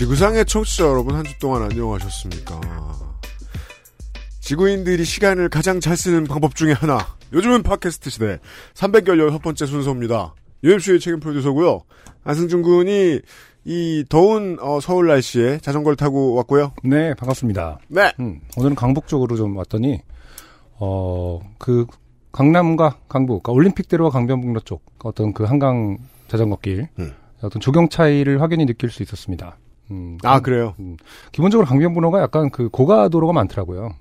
지구상의 청취자 여러분 한 주 동안 안녕하셨습니까? 지구인들이 시간을 가장 잘 쓰는 방법 중에 하나. 요즘은 팟캐스트 시대 316번째 순서입니다. UMC의 책임 프로듀서고요. 안승준 군이 이 더운 어, 서울 날씨에 자전거를 타고 왔고요. 네, 반갑습니다. 네. 음, 오늘은 강북 쪽으로 좀 왔더니 어, 그 강남과 강북, 그러니까 올림픽대로와 강변북로 쪽 어떤 그 한강 자전거길 음. 어떤 조경 차이를 확연히 느낄 수 있었습니다. 음, 아 그래요. 음, 기본적으로 강변북로가 약간 그 고가도로가 많더라고요.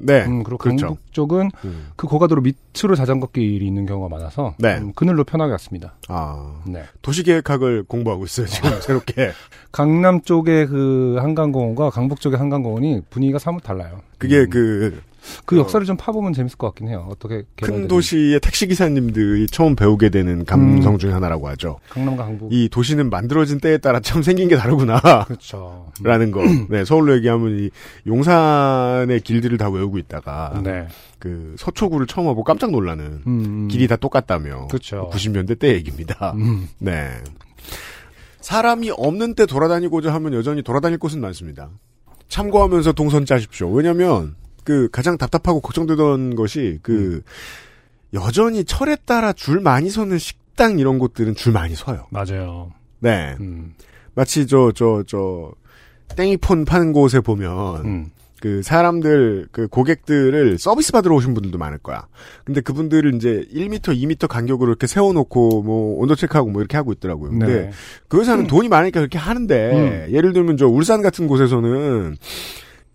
네. 음, 그리고 그렇죠. 강북 쪽은 음. 그 고가도로 밑으로 자전거 길이 있는 경우가 많아서 네. 음, 그늘로 편하게 왔습니다. 아 네. 도시계획학을 공부하고 있어요 지금 새롭게. 강남 쪽의 그 한강공원과 강북 쪽의 한강공원이 분위기가 사뭇 달라요. 그게 음, 그 그 어. 역사를 좀 파보면 재밌을 것 같긴 해요. 어떻게 큰. 도시의 택시 기사님들이 처음 배우게 되는 감성 음. 중에 하나라고 하죠. 강남과 강북. 이 도시는 만들어진 때에 따라 참 생긴 게 다르구나. 그렇죠. 음. 라는 거. 네, 서울로 얘기하면 이 용산의 길들을 다 외우고 있다가 네. 그 서초구를 처음 와보고 깜짝 놀라는 음, 음. 길이 다 똑같다며. 그렇죠. 90년대 때 얘기입니다. 음. 네. 사람이 없는 때 돌아다니고자 하면 여전히 돌아다닐 곳은 많습니다. 참고하면서 동선 짜십시오. 왜냐면 그 가장 답답하고 걱정되던 것이 그 여전히 철에 따라 줄 많이 서는 식당 이런 곳들은 줄 많이 서요. 맞아요. 네. 음. 마치 저 저 저 땡이폰 파는 곳에 보면 음. 그 사람들 그 고객들을 서비스 받으러 오신 분들도 많을 거야. 근데 그분들을 이제 1m, 2m 간격으로 이렇게 세워놓고 뭐 온도 체크하고 뭐 이렇게 하고 있더라고요. 근데 네. 그 회사는 돈이 많으니까 그렇게 하는데 예를 들면 저 울산 같은 곳에서는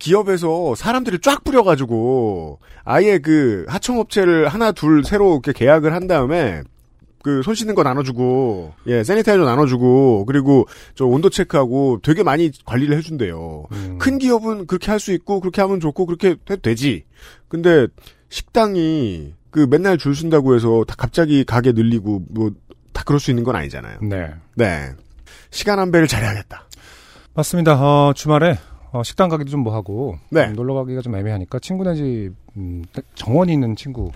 기업에서 사람들을 쫙 뿌려가지고 아예 그 하청업체를 하나 둘 새로 이렇게 계약을 한 다음에 그손 씻는 거 나눠주고 예 세니타이저 나눠주고 그리고 저 온도 체크하고 되게 많이 관리를 해준대요. 음. 큰 기업은 그렇게 할 수 있고 그렇게 하면 좋고 그렇게 해도 되지. 근데 식당이 그 맨날 줄 쓴다고 해서 다 갑자기 가게 늘리고 뭐 다 그럴 수 있는 건 아니잖아요. 네. 네. 시간 안배를 잘해야겠다. 맞습니다. 어, 주말에 어, 식당 가기도 좀 뭐 하고 네. 음, 놀러 가기가 좀 애매하니까 친구네 집 음, 정원이 있는 친구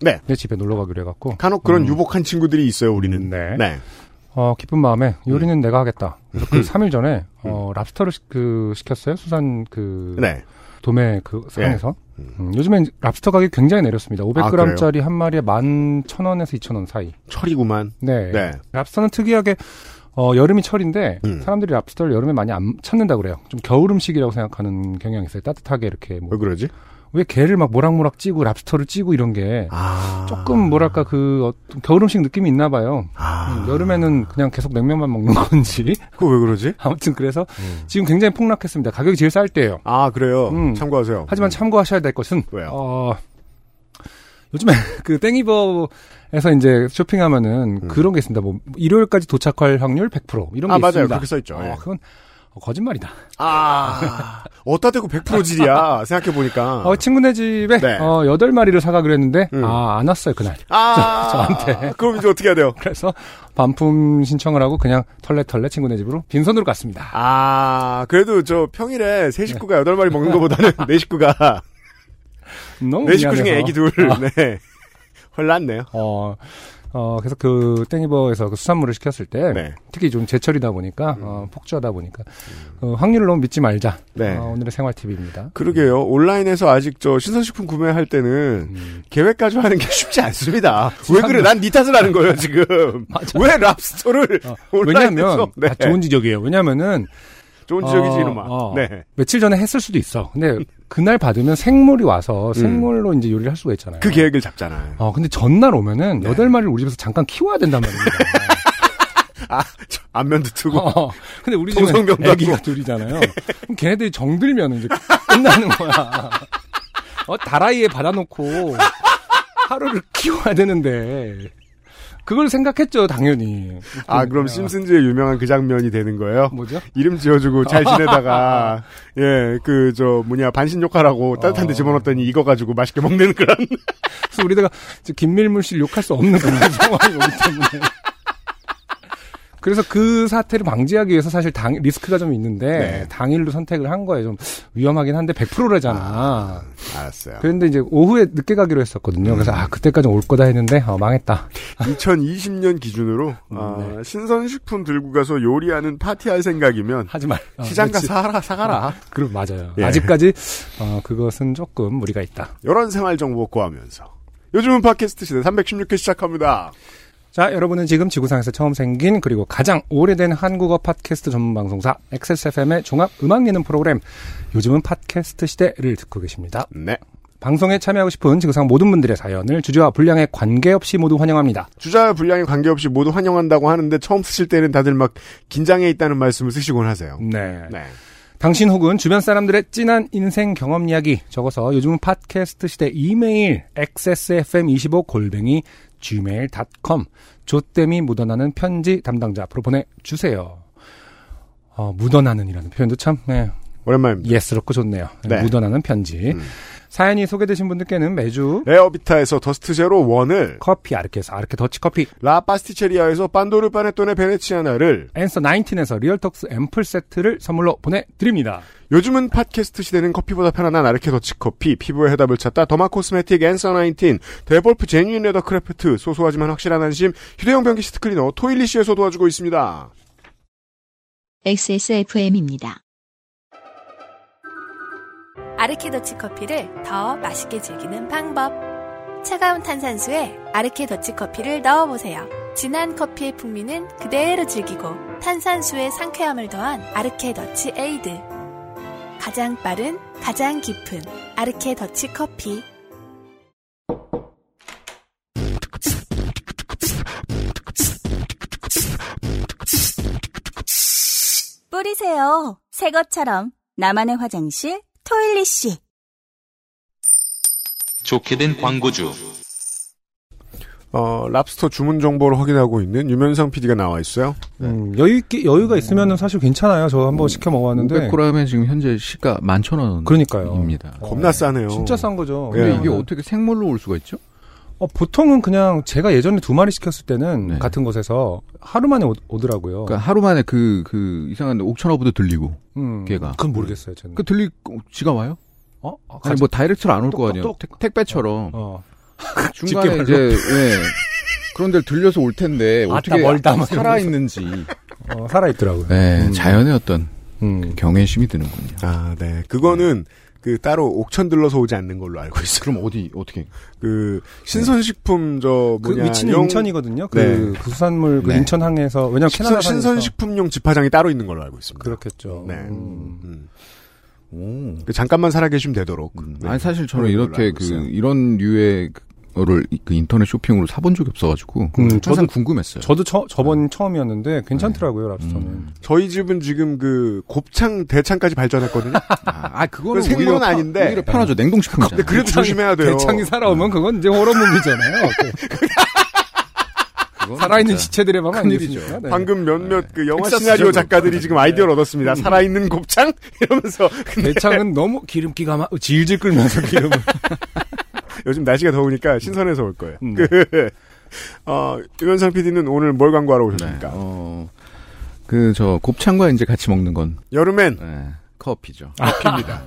네. 내 집에 놀러 가기로 해갖고 간혹 그런 음. 유복한 친구들이 있어요, 우리는. 네. 네. 어, 기쁜 마음에 요리는 내가 하겠다. 그래서 그 음. 3일 전에 어, 랍스터를 시, 그 시켰어요. 수산 그 네. 도매 그 상에서. 음. 음, 요즘엔 랍스터 가격이 굉장히 내렸습니다. 아, 500g짜리 한 마리에 11,000원에서 2,000원 사이. 철이구만. 네. 네. 랍스터는 특이하게 어, 여름이 철인데 음. 사람들이 랍스터를 여름에 많이 안 찾는다 그래요. 좀 겨울 음식이라고 생각하는 경향이 있어요. 따뜻하게 이렇게 뭐 왜 그러지? 왜 게를 막 모락모락 찌고 랍스터를 찌고 이런 게 아. 조금 뭐랄까 그 어떤 겨울 음식 느낌이 있나 봐요. 아. 음, 여름에는 그냥 계속 냉면만 먹는 건지 그거 왜 그러지? 아무튼 그래서 음. 지금 굉장히 폭락했습니다. 가격이 제일 쌀 때예요. 아, 그래요. 음. 참고하세요. 하지만 참고하셔야 될 것은 왜요? 어, 요즘에 그 땡이버 에서 이제 쇼핑하면은 음. 그런 게 있습니다. 뭐 일요일까지 도착할 확률 100% 이런 게 아, 맞아요. 있습니다. 그렇게 써 있죠. 어, 예. 그건 어, 거짓말이다. 아. 어따 대고 100%질이야. 생각해 보니까. 어, 친구네 집에 네. 어, 8마리를 사가기로 했는데 음. 아, 안 왔어요, 그날. 아. 저한테. 그럼 이제 어떻게 해야 돼요? 그래서 반품 신청을 하고 그냥 털레털레 친구네 집으로 빈손으로 갔습니다. 아, 그래도 저 평일에 세 식구가 여덟 마리 먹는 것보다는 네 식구가, 너무 네 식구 중에. 애기 둘, 아, 네. 훨 낫네요. 어, 어, 그래서 그 땡이버에서 그 수산물을 시켰을 때 네. 특히 좀 제철이다 보니까 어, 폭주하다 보니까 어, 확률을 너무 믿지 말자. 네. 어, 오늘의 생활 팁입니다. 그러게요. 온라인에서 아직 저 신선식품 구매할 때는 음. 계획 가지고 하는 게 쉽지 않습니다. 왜 그래? 난니 탓을 하는 거예요, 지금. 왜 랍스터를 어, 온라인에서. 왜냐하면 네. 아, 좋은 지적이에요. 왜냐하면은 좋은 지적이지, 어, 이놈아. 어. 네. 며칠 전에 했을 수도 있어. 근데 그날 받으면 생물이 와서 생물로 이제 요리를 할 수가 있잖아요. 음. 그 계획을 잡잖아요. 어, 근데 전날 오면은 네. 여덟 마리를 우리 집에서 잠깐 키워야 된단 말입니다. 아, 저 안면도 트고. 어, 근데 우리 집은 애기가. 둘이잖아요. 그럼 걔네들이 정들면 이제 끝나는 거야. 어, 다라이에 받아놓고 하루를 키워야 되는데 그걸 생각했죠, 당연히. 아, 그럼 심슨즈의 유명한 그 장면이 되는 거예요? 뭐죠? 이름 지어주고 잘 지내다가, 예, 그, 저, 뭐냐, 반신욕하라고 따뜻한 데 어. 집어넣었더니 이거 가지고 맛있게 먹는 그런. 그래서 우리가 김밀물 씨를 욕할 수 없는 그런 상황이 오기 때문에. 그래서 그 사태를 방지하기 위해서 사실 당, 리스크가 좀 있는데, 네. 당일로 선택을 한 거예요. 좀 위험하긴 한데 100%래잖아. 아, 알았어요. 그런데 이제 오후에 늦게 가기로 했었거든요. 그래서 아, 그때까지 올 거다 했는데, 어, 망했다. 2020년 기준으로, 아, 신선식품 들고 가서 요리하는 파티할 생각이면, 하지 말. 어, 시장. 가서 사라, 사가라. 그럼 맞아요. 예. 아직까지, 어, 그것은 조금 무리가 있다. 이런 생활 정보 구하면서. 요즘은 팟캐스트 시대 316회 시작합니다. 자, 여러분은 지금 지구상에서 처음 생긴 그리고 가장 오래된 한국어 팟캐스트 전문 방송사 XSFM의 종합 음악 예능 프로그램 요즘은 팟캐스트 시대를 듣고 계십니다. 네. 방송에 참여하고 싶은 지구상 모든 분들의 사연을 주제와 분량에 관계없이 모두 환영합니다. 주자 분량에 관계없이 모두 환영한다고 하는데 처음 쓰실 때는 다들 막 긴장해 있다는 말씀을 쓰시곤 하세요. 네. 네. 당신 혹은 주변 사람들의 진한 인생 경험 이야기 적어서 요즘은 팟캐스트 시대 이메일 xsfm25 골뱅이 gmail.com 조땜이 묻어나는 편지 담당자 앞으로 보내주세요. 어, 묻어나는이라는 표현도 참 네, 오랜만입니다. 예스럽고 좋네요. 네. 묻어나는 편지. 음. 사연이 소개되신 분들께는 매주 레어비타에서 더스트 제로 원을 커피 아르케에서 아르케 더치 커피 라 파스티체리아에서 판도르 파네토네 베네치아나를 앤서 19에서 리얼톡스 앰플 세트를 선물로 보내드립니다. 요즘은 팟캐스트 시대는 커피보다 편안한 아르케 더치 커피 피부의 해답을 찾다 derma cosmetic 앤서 19 데볼프 genuine leather craft 소소하지만 확실한 안심 휴대용 변기 시트 클리너 토일리시에서 도와주고 있습니다. XSFM입니다. 아르케 더치 커피를 더 맛있게 즐기는 방법. 차가운 탄산수에 아르케 더치 커피를 넣어보세요. 진한 커피의 풍미는 그대로 즐기고 탄산수의 상쾌함을 더한 아르케 더치 에이드. 가장 빠른, 가장 깊은 아르케 더치 커피. 뿌리세요. 새 것처럼 나만의 화장실 토일리시. 좋게 된 광고주. 어, 랍스터 주문 정보를 확인하고 있는 유면상 PD가 나와 있어요. 음, 여유 있게, 여유가 있으면 사실 괜찮아요. 저 한번 시켜 먹어봤는데. 500g에 지금 현재 시가 11,000원입니다. 그러니까요. 겁나 싸네요. 진짜 싼 거죠. 근데 예. 이게 어떻게 생물로 올 수가 있죠? 어, 보통은 그냥 제가 예전에 두 마리 시켰을 때는 네. 같은 곳에서 하루 만에 오, 오더라고요. 그러니까 하루 만에 그, 그 이상한 옥천어부도 들리고. 음, 걔가. 그건 모르겠어요, 저는. 그 들리, 지가 와요? 어? 아, 아니 뭐 다이렉트로 안 올거 똑- 아니에요. 똑- 택- 택배처럼. 어. 중간에 집게발로. 이제, 예. 그런 데를 들려서 올 텐데, 어떻게 멀다, 막 살아있는지. 어, 살아있더라고요. 네, 음. 자연의 어떤 음. 경외심이 드는군요. 아, 네. 그거는 그 따로 옥천 들러서 오지 않는 걸로 알고 있어요. 그럼 어디, 어떻게? 그 신선식품 저그 뭐냐 위치는 영- 인천이거든요. 그, 네. 그 수산물 그 네. 인천항에서 왜냐면 캐나다 신선, 신선식품용 집화장이 따로 있는 걸로 알고 있습니다. 그렇겠죠. 네. 음. 음. 오. 그 잠깐만 살아계시면 되도록. 음, 네. 아니 사실 저는 이렇게 그 있어요. 이런 류의 거를 그 인터넷 쇼핑으로 사본 적이 없어가지고 음, 항상 저도- 궁금했어요. 저도 처, 저번 처음이었는데 괜찮더라고요, 랍스터는. 음. 저희 집은 지금 그 곱창 대창까지 발전했거든요. 아, 아, 그거는 오히려 편- 아닌데. 오히려 편하죠. 냉동식품이잖아요. 근데 그래도 조심해야 돼요. 대창이 살아오면 그건 이제 호러무비잖아요. 살아있는 시체들의 밤. 아니겠습니까? 네. 방금 몇몇 그 영화 시나리오. 작가들이 지금 아이디어를 얻었습니다. 살아있는 곱창 이러면서 대창은 너무 기름기가 막 질질 끓면서 기름을. 요즘 날씨가 더우니까 신선해서 올 거예요. 음. 그, 어, 유현상 PD는 오늘 뭘 광고하러 네. 오셨습니까? 어, 그, 저, 곱창과 이제 같이 먹는 건, 여름엔 네, 커피죠. 커피입니다.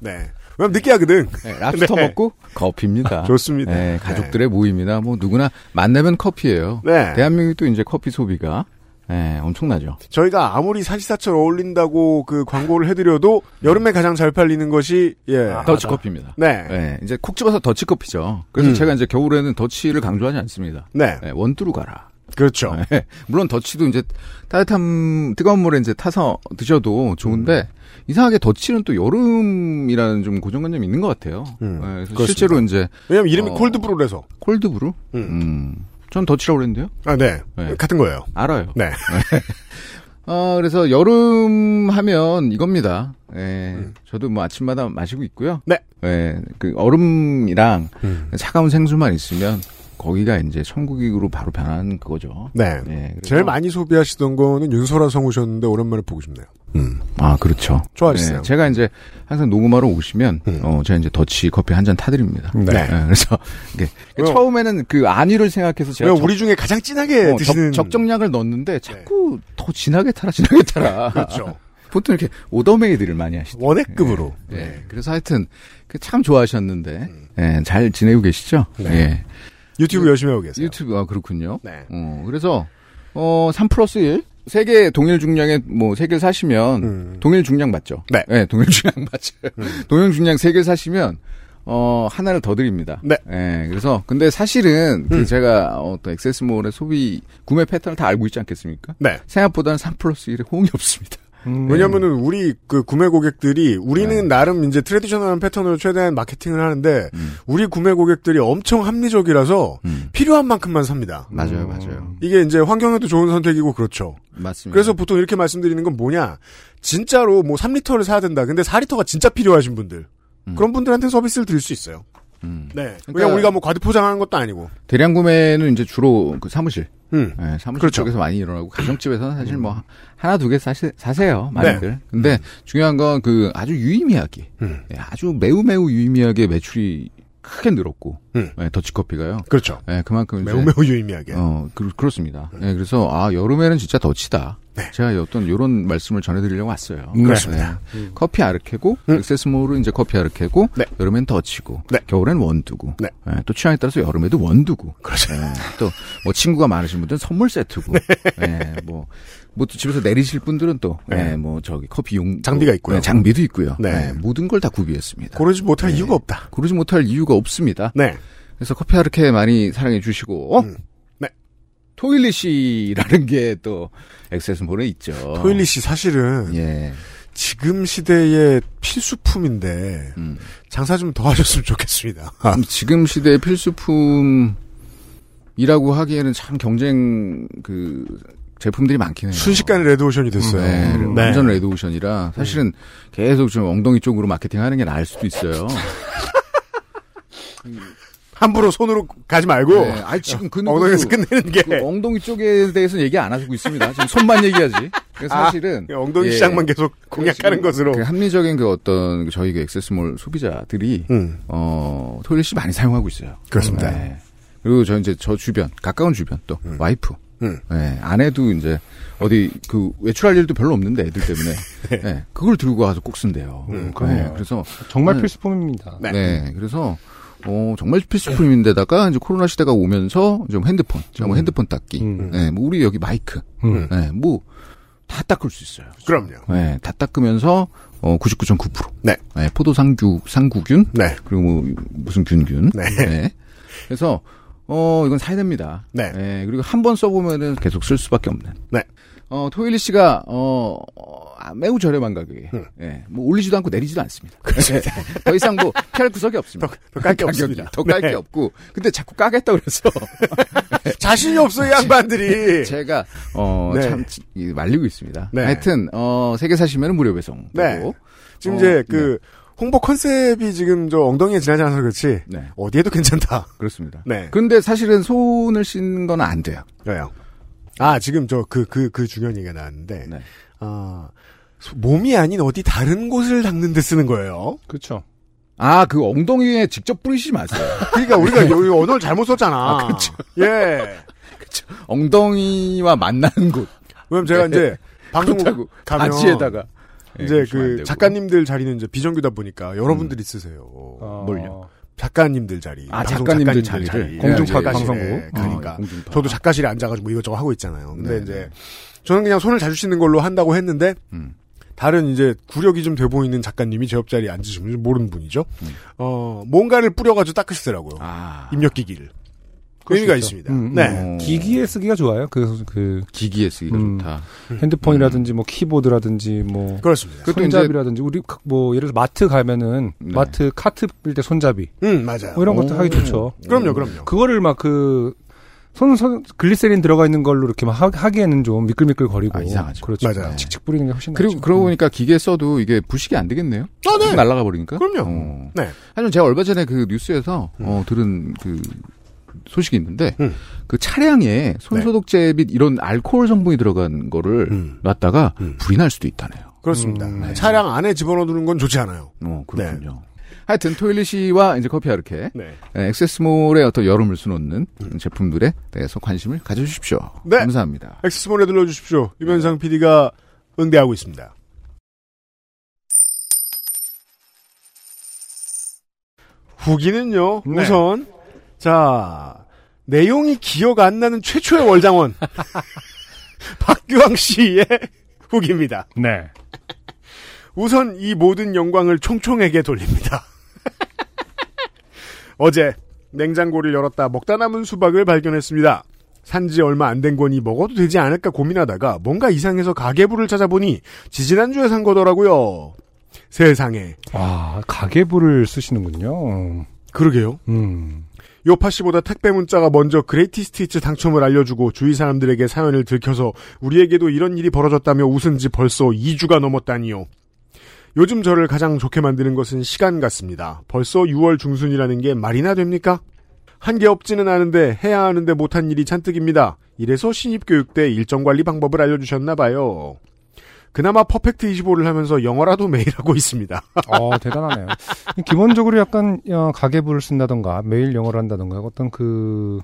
네. 왜냐면 느끼하거든. 네, 랍스터 네. 먹고 커피입니다. 좋습니다. 네, 가족들의 모임이다. 뭐, 누구나 만나면 커피예요 네. 대한민국이 또 이제 커피 소비가, 네, 엄청나죠. 저희가 아무리 사시사철 어울린다고 그 광고를 해드려도 여름에 가장 잘 팔리는 것이 예. 더치커피입니다. 네. 네, 이제 콕 집어서 더치커피죠. 그래서 음. 제가 이제 겨울에는 더치를 강조하지 않습니다. 네. 네, 원두로 가라. 그렇죠. 네, 물론 더치도 이제 따뜻한 뜨거운 물에 이제 타서 드셔도 좋은데 이상하게 더치는 또 여름이라는 좀 고정관념이 있는 것 같아요. 음, 네. 실제로 이제 왜냐면 이름이 어. 콜드브루라서. 콜드브루, 음. 음, 전 더치라고 그랬는데요. 아, 네. 네. 같은 거예요. 알아요. 네. 어, 그래서 여름 하면 이겁니다. 예, 음. 저도 뭐 아침마다 마시고 있고요. 네. 예, 그 얼음이랑 음. 차가운 생수만 있으면 거기가 이제 천국으로 바로 변한 그거죠. 네. 네, 그래서- 제일 많이 소비하시던 거는 윤소라 성우셨는데 오랜만에 보고 싶네요. 음. 아, 그렇죠. 좋아하시어요 네, 제가 이제 항상 녹음하러 오시면, 음. 어, 제가 이제 더치 커피 한 잔 타드립니다. 네. 네. 그래서, 이게? 처음에는 그 안위를 생각해서 제가 적- 우리 중에 가장 진하게 어, 드시는 적, 정량을 넣었는데 자꾸 더 진하게 타라, 진하게 타라. 그렇죠. 보통 이렇게 order made를 많이 하시죠. 원액급으로. 예. 예. 그래서 하여튼 그참 좋아하셨는데 예, 잘 지내고 계시죠? 음. 네. 예. 유튜브 열심히 하고 계세요. 유튜브 아 그렇군요. 네. 어, 그래서 어, 3 플러스 1 세개 동일 중량에 뭐 세 개를 사시면 음. 동일 중량 맞죠? 네. 동일 중량 맞죠. 동일 중량 세 개를 사시면 어, 하나를 더 드립니다. 네. 예, 그래서 근데 사실은 그 음. 제가 어떤 액세스몰의 소비 구매 패턴을 다 알고 있지 않겠습니까? 네. 생각보다는 3 플러스 1에 호응이 없습니다. 음. 왜냐면은 우리 그 구매 고객들이 우리는 네. 나름 이제 트레디셔널한 패턴으로 최대한 마케팅을 하는데 음. 우리 구매 고객들이 엄청 합리적이라서 음. 필요한 만큼만 삽니다. 맞아요, 음. 맞아요. 이게 이제 환경에도 좋은 선택이고 그렇죠. 맞습니다. 그래서 보통 이렇게 말씀드리는 건 뭐냐. 진짜로 뭐 3리터를 사야 된다. 근데 4리터가 진짜 필요하신 분들. 음. 그런 분들한테는 서비스를 드릴 수 있어요. 음. 네. 그러니까- 그냥 우리가 뭐 과대 포장하는 것도 아니고. 대량 구매는 이제 주로 그 사무실, 음. 예, 사무실 그렇죠. 쪽에서 많이 일어나고 가정집에서는 사실 뭐 하나 두 개 사시, 사세요 많이들. 근데 중요한 건 그 아주 유의미하게, 음. 예, 아주 매우 매우 유의미하게 매출이 크게 늘었고, 음. 예, 더치커피가요. 그렇죠. 예, 그만큼 매우 매우 유의미하게. 어, 그, 그렇습니다. 예, 그래서, 아, 여름에는 진짜 더치다. 네. 제가 어떤 요런 말씀을 전해드리려고 왔어요. 네. 그렇습니다. 네. 커피 아르케고, 음. 액세스몰은 이제 커피 아르케고, 네. 여름엔 더치고, 네. 겨울엔 원두고, 네. 예, 또 취향에 따라서 여름에도 원두고, 그렇죠. 예, 또, 뭐, 친구가 많으신 분들은 선물 세트고, 예, 뭐, 뭐, 또 집에서 내리실 분들은 또, 네. 예, 뭐, 저기, 커피 용. 장비가 또, 있고요. 예, 장비도 있고요. 모든 걸 다 구비했습니다. 고르지 못할 네. 이유가 없다. 고르지 못할 이유가 없습니다. 네. 그래서 커피 아르케 많이 사랑해 주시고, 어? 음. 네. 토일리시라는 게 또 액세스몰에 있죠. 토일리 씨 사실은 예. 지금 시대의 필수품인데 음. 장사 좀 더 하셨으면 좋겠습니다. 지금 시대의 필수품이라고 하기에는 참 경쟁 그 제품들이 많긴 해요. 순식간에 레드오션이 됐어요. 네, 네. 완전 레드오션이라 사실은 계속 좀 엉덩이 쪽으로 마케팅하는 게 나을 수도 있어요. 함부로 손으로 가지 말고 네, 아니 지금 그 누구도 엉덩이에서 끝내는 게 그 엉덩이 쪽에 대해서는 얘기 안 하고 있습니다. 지금 손만 얘기하지. 그래서 아, 사실은 엉덩이 예. 시장만 계속 공략하는 것으로. 그 합리적인 그 어떤 그 저희 그 XS몰 소비자들이 음, 어 토일리시 많이 사용하고 있어요. 그렇습니다. 네. 그리고 저 이제 저 주변 가까운 주변 또 와이프, 음. 네, 아내도 이제 어디 그 외출할 일도 별로 없는데 애들 때문에 네, 그걸 들고 가서 꼭 쓴대요. 음, 네. 그래서 정말 네. 필수품입니다. 네. 네, 그래서 어 정말 필수품인데다가 이제 코로나 시대가 오면서 좀 핸드폰, 뭐 핸드폰 닦기, 음. 네, 뭐 우리 여기 마이크, 음. 네, 뭐다 닦을 수 있어요. 그럼요. 네, 다 닦으면서 어 99.9%. 네. 포도상구 상구균 네. 그리고 뭐 무슨 균균. 네. 그래서 어 이건 사야 됩니다. 네. 그리고 한 번 써보면은 계속 쓸 수밖에 없는. 네. 어 토일리 씨가 어, 어, 아, 매우 저렴한 가격에, 음. 예, 뭐 올리지도 않고 내리지도 않습니다. 더 이상 뭐 피할 구석이 없습니다. 더 깔게 가격이 없습니다. 더 깔게 네. 없고, 근데 자꾸 까겠다 그래서 자신이 없어 이 양반들이. 제가 어 네. 참 말리고 있습니다. 네. 하여튼 어세 개 사시면 무료 배송. 네. 되고. 지금 어, 이제 그 홍보 컨셉이 지금 저 엉덩이에 지나지 않아서 그렇지 네, 어디에도 괜찮다. 그렇습니다. 네. 그런데 사실은 손을 씻는 건 안 돼요. 왜요? 아 지금 저 그 그 그 중요한 얘기가 나왔는데 네. 아 소- 몸이 아닌 어디 다른 곳을 닦는 데 쓰는 거예요. 그렇죠. 아, 그 엉덩이에 직접 뿌리시지 마세요. 그러니까 우리가 여기 언어를 잘못 썼잖아. 그렇죠. 예. 엉덩이와 만나는 곳. 왜냐면 제가 이제 방송국 가면 바지에다가 예, 이제 안 그. 작가님들 자리는 이제 비정규다 보니까 여러분들이 쓰세요. 어, 뭘요? 작가님들 자리. 아, 작가님들 자리를. 공중파 예, 예, 작가실에 방송국. 가니까 어, 공중파. 저도 작가실에 앉아가지고 뭐 이것저것 하고 있잖아요. 근데 네, 이제 네. 저는 그냥 손을 자주 씻는 걸로 한다고 했는데 음. 다른 이제 구력이 좀 돼 보이는 작가님이 제 옆자리에 앉으시면 모르는 분이죠. 음. 어 뭔가를 뿌려가지고 닦으시더라고요. 아, 입력기기를. 의미가 수 있죠. 있습니다. 음, 네. 어, 기기에 쓰기가 좋아요. 그, 그, 기기에 쓰기가 음. 좋다. 핸드폰이라든지 뭐 키보드라든지 뭐 그렇습니다. 손잡이라든지 우리 그뭐 예를 들어 마트 가면은 네. 마트 카트 밀 때 손잡이 음 맞아요. 뭐 이런 것도 오. 하기 좋죠. 그럼요, 그럼요. 그거를 막그 손, 손, 글리세린 들어가 있는 걸로 이렇게 막 하, 하기에는 좀 미끌미끌 거리고. 아, 이상하죠. 그렇죠. 맞아요. 칙칙 뿌리는 게 훨씬 그리고 낫죠. 그러고 보니까 기계 써도 이게 부식이 안 되겠네요. 아, 네. 날아가 버리니까. 그럼요. 어. 네. 하지만 제가 얼마 전에 그 뉴스에서 음. 어, 들은 그 소식이 있는데 음. 그 차량에 손소독제 및 이런 알코올 성분이 들어간 거를 음. 놨다가 음. 불이 날 수도 있다네요. 그렇습니다. 음, 네. 차량 안에 집어넣는 건 좋지 않아요. 어, 그렇군요. 하여튼 토일리시와 이제 커피 아르케 네. 예, 액세스몰의 어떤 여름을 수놓는 제품들에 대해서 관심을 가져주십시오. 네. 감사합니다. 엑스몰에 들러주십시오. 유면상 PD가 응대하고 있습니다. 후기는요, 네. 우선, 자, 내용이 기억 안 나는 최초의 월장원. 박규왕 씨의 후기입니다. 네. 우선 이 모든 영광을 총총에게 돌립니다. 어제 냉장고를 열었다 먹다 남은 수박을 발견했습니다. 산지 얼마 안 된 거니 먹어도 되지 않을까 고민하다가 뭔가 이상해서 가게부를 찾아보니 지지난주에 산 거더라고요. 세상에. 아, 가계부를 쓰시는군요. 그러게요. 음. 요파 씨보다 택배 문자가 먼저 그레이티 스티츠 당첨을 알려주고 주위 사람들에게 사연을 들켜서 우리에게도 이런 일이 벌어졌다며 웃은 지 벌써 2주가 넘었다니요. 요즘 저를 가장 좋게 만드는 것은 시간 같습니다. 벌써 6월 중순이라는 게 말이나 됩니까? 한 게 없지는 않은데 해야 하는데 못한 일이 잔뜩입니다. 이래서 신입교육 때 일정 관리 방법을 알려주셨나 봐요. 그나마 Perfect 25를 하면서 영어라도 매일 하고 있습니다. 어, 대단하네요. 기본적으로 약간 어, 가계부를 쓴다던가 매일 영어를 한다던가 어떤 그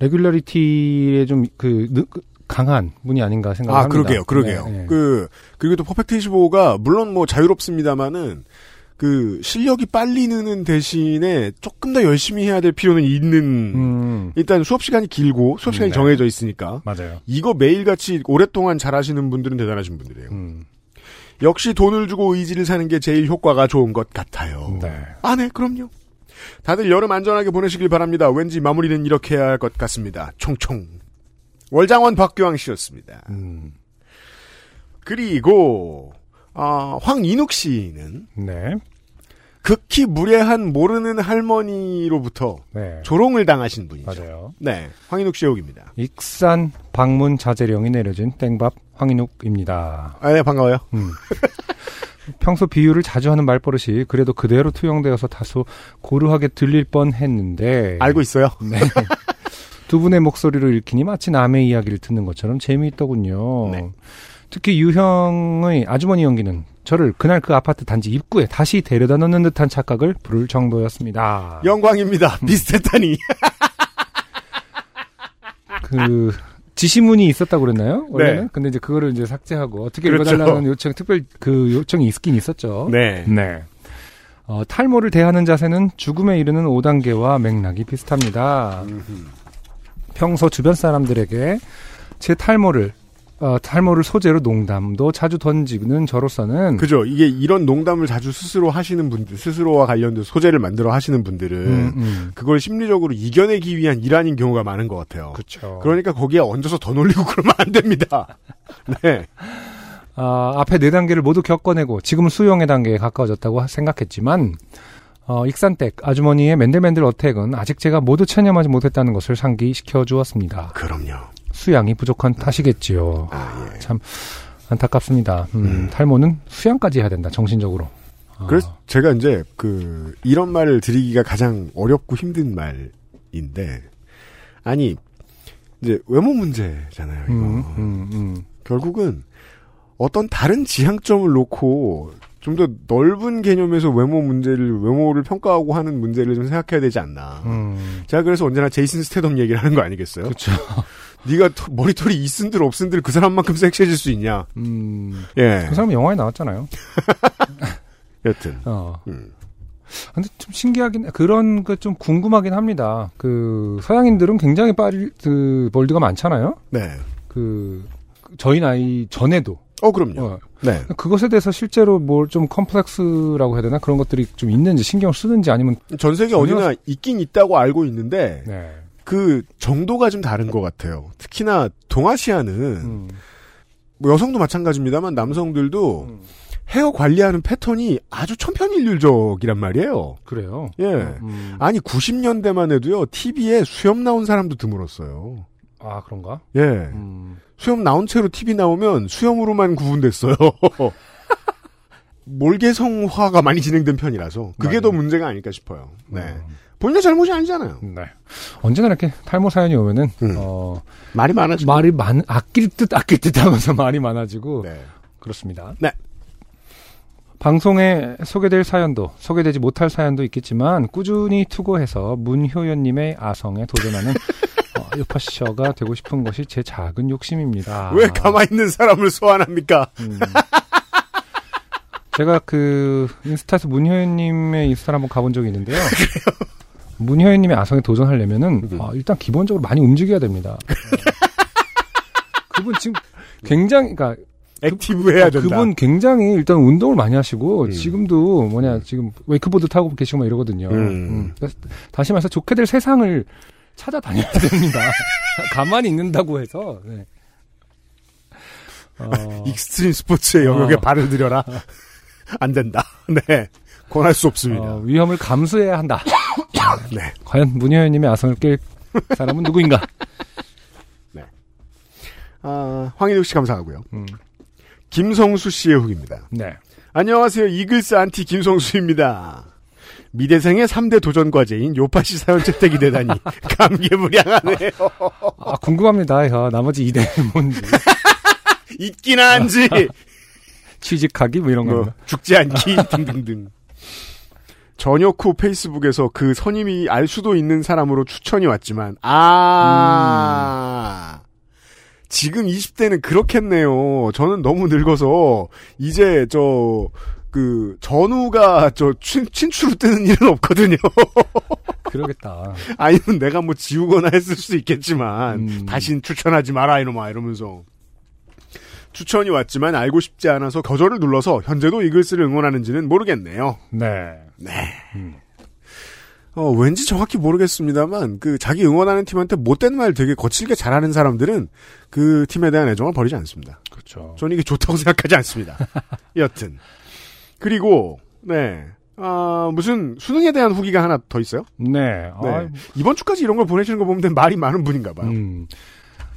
regularity에 좀그 강한 분이 아닌가 아, 생각합니다. 그러게요, 그러게요. 네, 네. 그, 그리고 또 Perfect 25가 물론 뭐 자유롭습니다만은 그 실력이 빨리 느는 대신에 조금 더 열심히 해야 될 필요는 있는 음, 일단 수업 시간이 길고 수업 시간이 네. 정해져 있으니까 맞아요. 이거 매일같이 오랫동안 잘하시는 분들은 대단하신 분들이에요. 음, 역시 돈을 주고 의지를 사는 게 제일 효과가 좋은 것 같아요. 네. 아, 네, 그럼요. 다들 여름 안전하게 보내시길 바랍니다. 왠지 마무리는 이렇게 해야 할 것 같습니다. 총총. 월장원 박규왕 씨였습니다. 음, 그리고 아, 황인욱 씨는 네. 극히 무례한 모르는 할머니로부터 네. 조롱을 당하신 분이죠. 맞아요. 네, 황인욱 씨 여기입니다. 익산 방문 자제령이 내려진 땡밥 황인욱입니다. 아, 네, 반가워요. 음. 평소 비유를 자주 하는 말버릇이 그래도 그대로 투영되어서 다소 고루하게 들릴 뻔했는데 알고 있어요. 네. 두 분의 목소리를 읽히니 마치 남의 이야기를 듣는 것처럼 재미있더군요. 네. 특히 유형의 아주머니 연기는 저를 그날 그 아파트 단지 입구에 다시 데려다 놓는 듯한 착각을 부를 정도였습니다. 영광입니다. 비슷했다니. 그 지시문이 있었다고 그랬나요? 원래는? 네. 근데 이제 그거를 이제 삭제하고 어떻게 그렇죠. 읽어달라는 요청, 특별 그 요청이 있긴 있었죠. 네. 네. 어, 탈모를 대하는 자세는 죽음에 이르는 5단계와 맥락이 비슷합니다. 평소 주변 사람들에게 제 탈모를 어, 탈모를 소재로 농담도 자주 던지는 저로서는 그죠. 이게 이런 농담을 자주 스스로 하시는 분들, 스스로와 관련된 소재를 만들어 하시는 분들은 음, 음. 그걸 심리적으로 이겨내기 위한 일환인 경우가 많은 것 같아요. 그렇죠. 그러니까 거기에 얹어서 더 놀리고 그러면 안 됩니다. 네. 아, 앞에 네 단계를 모두 겪어내고 지금은 수용의 단계에 가까워졌다고 하- 생각했지만 어, 익산댁 아주머니의 맨들맨들 어택은 아직 제가 모두 체념하지 못했다는 것을 상기시켜 주었습니다. 그럼요. 수양이 부족한 탓이겠지요. 아, 예. 참 안타깝습니다. 음, 음. 탈모는 수양까지 해야 된다. 정신적으로. 아, 그래서 제가 이제 그 이런 말을 드리기가 가장 어렵고 힘든 말인데 아니 이제 외모 문제잖아요. 이거 음, 음, 음. 결국은 어떤 다른 지향점을 놓고 좀 더 넓은 개념에서 외모 문제를 외모를 평가하고 하는 문제를 좀 생각해야 되지 않나. 음. 제가 그래서 언제나 제이슨 스테덤 얘기를 하는 거 아니겠어요? 그렇죠. 네가 토- 머리털이 있은들 없은들 그 사람만큼 섹시해질 수 있냐? 음. 예. 그 사람은 영화에 나왔잖아요. 여튼. 어. 음. 근데 좀 신기하긴 그런 그좀 궁금하긴 합니다. 그 서양인들은 굉장히 빠리 그 볼드가 많잖아요. 네. 그 저희 나이 전에도 어 그럼요. 어, 네. 그것에 대해서 실제로 뭘 좀 컴플렉스라고 해야 되나 그런 것들이 좀 있는지 신경을 쓰는지 아니면 전 세계 어디나 있긴 있다고 알고 있는데 네. 그 정도가 좀 다른 것 같아요. 특히나 동아시아는 음. 뭐 여성도 마찬가지입니다만 남성들도 음. 헤어 관리하는 패턴이 아주 천편일률적이란 말이에요. 그래요. 예. 음. 아니 90년대만 해도요 TV에 수염 나온 사람도 드물었어요. 아 그런가? 예. 음. 수염 나온 채로 TV 나오면 수염으로만 구분됐어요. 몰개성화가 많이 진행된 편이라서 그게 맞아요. 더 문제가 아닐까 싶어요. 네. 음. 본인의 잘못이 아니잖아요. 네. 언제나 이렇게 탈모 사연이 오면은 음. 어 말이 많아지고. 말이 많 아낄 듯 아낄 듯 하면서 말이 많아지고 네. 그렇습니다. 네. 방송에 소개될 사연도 소개되지 못할 사연도 있겠지만 꾸준히 투고해서 문효연님의 아성에 도전하는 어, 요파셔가 되고 싶은 것이 제 작은 욕심입니다. 왜 가만히 있는 사람을 소환합니까? 음. 제가 그 인스타에서 문효연님의 인스타를 한번 가본 적이 있는데요. 문효연님의 아성에 도전하려면은 음. 어, 일단 기본적으로 많이 움직여야 됩니다. 어. 그분 지금 굉장히 그러니까 active해야 어, 된다. 그분 굉장히 일단 운동을 많이 하시고 음. 지금도 뭐냐 지금 웨이크보드 타고 계시고 막 이러거든요. 음. 음. 다시 말해서 좋게 될 세상을 찾아다녀야 됩니다. 가만히 있는다고 해서. 네. 어, 익스트림 스포츠의 영역에 어. 발을 들여라. 안 된다. 네. 권할 수 없습니다. 어, 위험을 감수해야 한다. 네. 과연 문효연님의 아성을 깰 사람은 누구인가? 아, 황인욱 씨 감사하고요. 음, 김성수 씨의 후기입니다. 네. 안녕하세요. 이글스 안티 김성수입니다. 미대생의 3대 도전 과제인 요파시 사연 채택이 되다니 감개무량하네요. 아, 궁금합니다. 야, 나머지 이대는 뭔지. 있긴 한지 취직하기 뭐 이런 뭐, 겁니다. 죽지 않기 등등등. 전역 후 페이스북에서 그 선임이 알 수도 있는 사람으로 추천이 왔지만 아 지금 20대는 그렇겠네요. 저는 너무 늙어서 이제 저 그 전우가 저 친, 친추로 뜨는 일은 없거든요. 그러겠다. 아니면 내가 뭐 지우거나 했을 수도 있겠지만 음. 다신 추천하지 마라 이놈아 이러면서 추천이 왔지만 알고 싶지 않아서 거절을 눌러서 현재도 이글스를 응원하는지는 모르겠네요. 네. 어, 왠지 정확히 모르겠습니다만 그 자기 응원하는 팀한테 못된 말 되게 거칠게 잘하는 사람들은 그 팀에 대한 애정을 버리지 않습니다. 그렇죠. 저는 이게 좋다고 생각하지 않습니다. 여튼 그리고 네. 아, 무슨 수능에 대한 후기가 하나 더 있어요? 네. 네. 아, 이번 주까지 이런 걸 보내시는 거 보면 말이 많은 분인가 봐요. 음.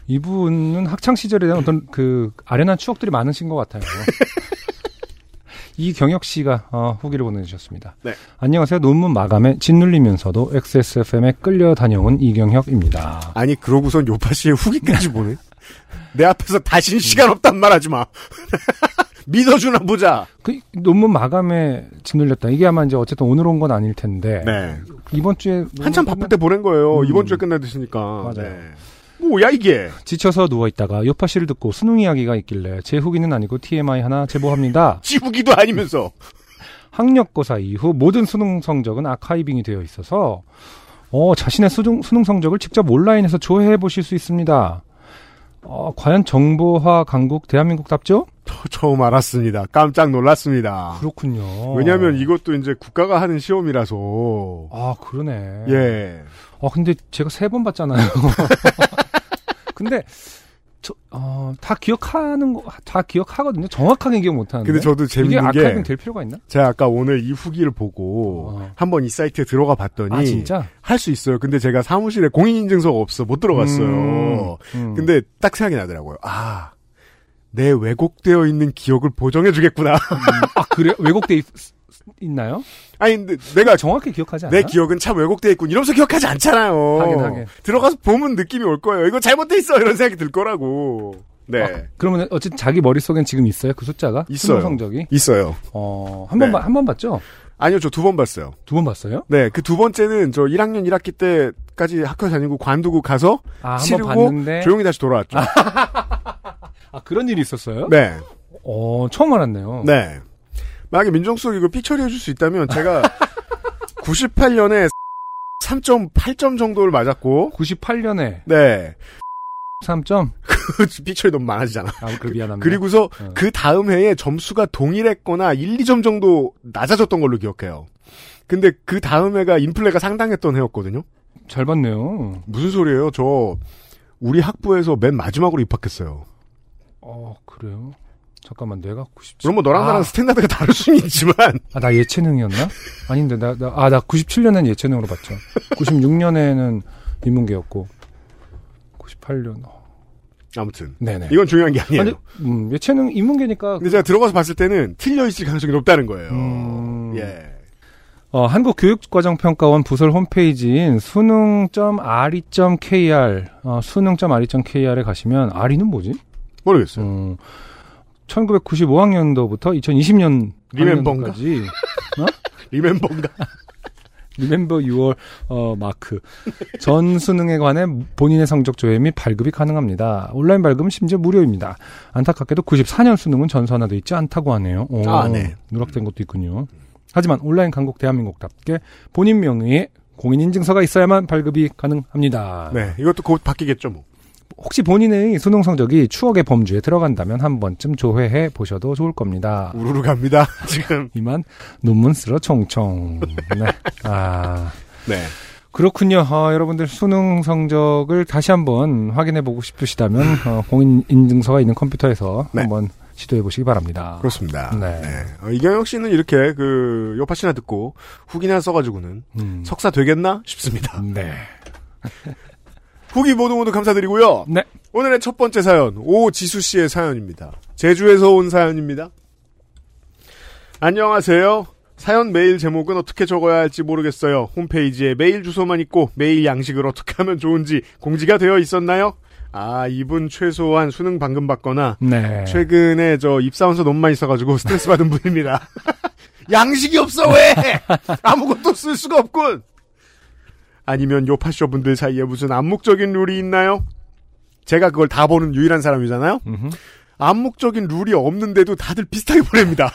이분은 학창 시절에 대한 어떤 그 아련한 추억들이 많으신 것 같아요. 이경혁 씨가 어, 후기를 보내주셨습니다. 네. 안녕하세요. 논문 마감에 짓눌리면서도 XSFM에 끌려 다녀온 이경혁입니다. 아니 그러고선 요파 씨의 후기까지 보내. 내 앞에서 다신 시간 없단 말하지 마. 믿어주나 보자. 그 논문 마감에 짓눌렸다. 이게 아마 이제 어쨌든 오늘 온 건 아닐 텐데 네. 이번 주에 한참 바쁠 때 보낸 거예요. 음. 이번 주에 끝나드시니까. 맞아요. 네. 뭐야 이게? 지쳐서 누워 있다가 요파 씨를 듣고 수능 이야기가 있길래 제 후기는 아니고 TMI 하나 제보합니다. 지 후기도 아니면서. 학력고사 이후 모든 수능 성적은 아카이빙이 되어 있어서 어, 자신의 수능, 수능 성적을 직접 온라인에서 조회해 보실 수 있습니다. 어, 과연 정보화 강국 대한민국답죠? 저- 처음 알았습니다. 깜짝 놀랐습니다. 그렇군요. 왜냐하면 이것도 이제 국가가 하는 시험이라서. 아 그러네. 예. 아 근데 제가 세 번 봤잖아요. 근데 저, 어, 다 기억하는 거, 다 기억하거든요. 정확하게 기억 못 하는데. 근데 저도 이게 재밌는 아카이빙 게될 필요가 있나? 제가 아까 오늘 이 후기를 보고 어. 한번 이 사이트에 들어가 봤더니 아 진짜? 할 수 있어요. 근데 제가 사무실에 공인인증서가 없어 못 들어갔어요. 음, 음. 근데 딱 생각이 나더라고요. 아, 내 왜곡되어 있는 기억을 보정해 주겠구나. 아 그래 왜곡돼 있, 있나요? 아니, 근데 내가 정확히 기억하지 않나? 내 기억은 참 왜곡되어 있군. 이러면서 기억하지 않잖아요. 하긴, 하긴. 들어가서 보면 느낌이 올 거예요. 이거 잘못돼 있어. 이런 생각이 들 거라고. 네. 아, 그러면 어쨌든 자기 머릿속엔 지금 있어요? 그 숫자가? 있어요. 성적이? 있어요. 어, 한 번, 네. 한번 봤죠? 아니요, 저 두 번 봤어요. 두 번 봤어요? 네, 그 두 번째는 저 1학년 1학기 때까지 학교 다니고 관두고 가서 아, 치르고 봤는데. 조용히 다시 돌아왔죠. 아, 그런 일이 있었어요? 네. 어, 처음 알았네요. 네. 만약에 민정수석 이거 픽처리 해줄 수 있다면 제가 98년에 3.8점 정도를 맞았고, 98년에 네. 3점? 픽처리 너무 많아지잖아. 아, 그 미안합니다. 그리고서 어. 그 다음 해에 점수가 동일했거나 1, 2점 정도 낮아졌던 걸로 기억해요. 근데 그 다음 해가 인플레가 상당했던 해였거든요. 잘 봤네요. 무슨 소리예요? 저 우리 학부에서 맨 마지막으로 입학했어요. 어, 그래요? 잠깐만, 내가 97. 그럼 뭐 너랑 아, 나랑 standard가 다를 수는 있지만 아, 나 예체능이었나? 아닌데, 나, 나, 아, 나 97년엔 예체능으로 봤죠. 96년에는 인문계였고, 98년, 어, 아무튼 네네. 이건 중요한 게 아니에요. 아니, 음, 예체능 인문계니까. 근데 제가 들어가서 봤을 때는 틀려 있을 가능성이 높다는 거예요. 음. 예. 어, 한국교육과정평가원 부설 홈페이지인 수능.re.kr, 어, 수능.re.kr에 가시면, R이는 뭐지? 모르겠어요. 음, 1995학년도부터 2020년 리멤버인가? 까지 리멤버인가? 리멤버 6월 어, 마크 전 수능에 관해 본인의 성적 조회 및 발급이 가능합니다. 온라인 발급은 심지어 무료입니다. 안타깝게도 94년 수능은 전산화돼 있지 않다고 하네요. 오, 아, 네. 누락된 것도 있군요. 하지만 온라인 강국 대한민국답게 본인 명의의 공인인증서가 있어야만 발급이 가능합니다. 네, 이것도 곧 바뀌겠죠, 뭐. 혹시 본인의 수능 성적이 추억의 범주에 들어간다면 한 번쯤 조회해 보셔도 좋을 겁니다. 우르르 갑니다, 지금. 이만 논문 쓰러 총총. 네. 아. 네. 그렇군요. 어, 여러분들 수능 성적을 다시 한번 확인해 보고 싶으시다면 어, 공인 인증서가 있는 컴퓨터에서 네. 한번 시도해 보시기 바랍니다. 그렇습니다. 네. 어, 이경영 씨는 이렇게 그 요파시나 듣고 후기나 써가지고는 음. 석사 되겠나 싶습니다. 네. 후기 모두 모두 감사드리고요. 네. 오늘의 첫 번째 사연 오지수 씨의 사연입니다. 제주에서 온 사연입니다. 안녕하세요. 사연 메일 제목은 어떻게 적어야 할지 모르겠어요. 홈페이지에 메일 주소만 있고 메일 양식을 어떻게 하면 좋은지 공지가 되어 있었나요? 아 이분 최소한 수능 방금 받거나 네. 최근에 저 입사원서 너무 많이 써가지고 스트레스 받은 분입니다. 양식이 없어 왜? 아무것도 쓸 수가 없군. 아니면 요파쇼 분들 사이에 무슨 암묵적인 룰이 있나요? 제가 그걸 다 보는 유일한 사람이잖아요. 음흠. 암묵적인 룰이 없는데도 다들 비슷하게 보냅니다.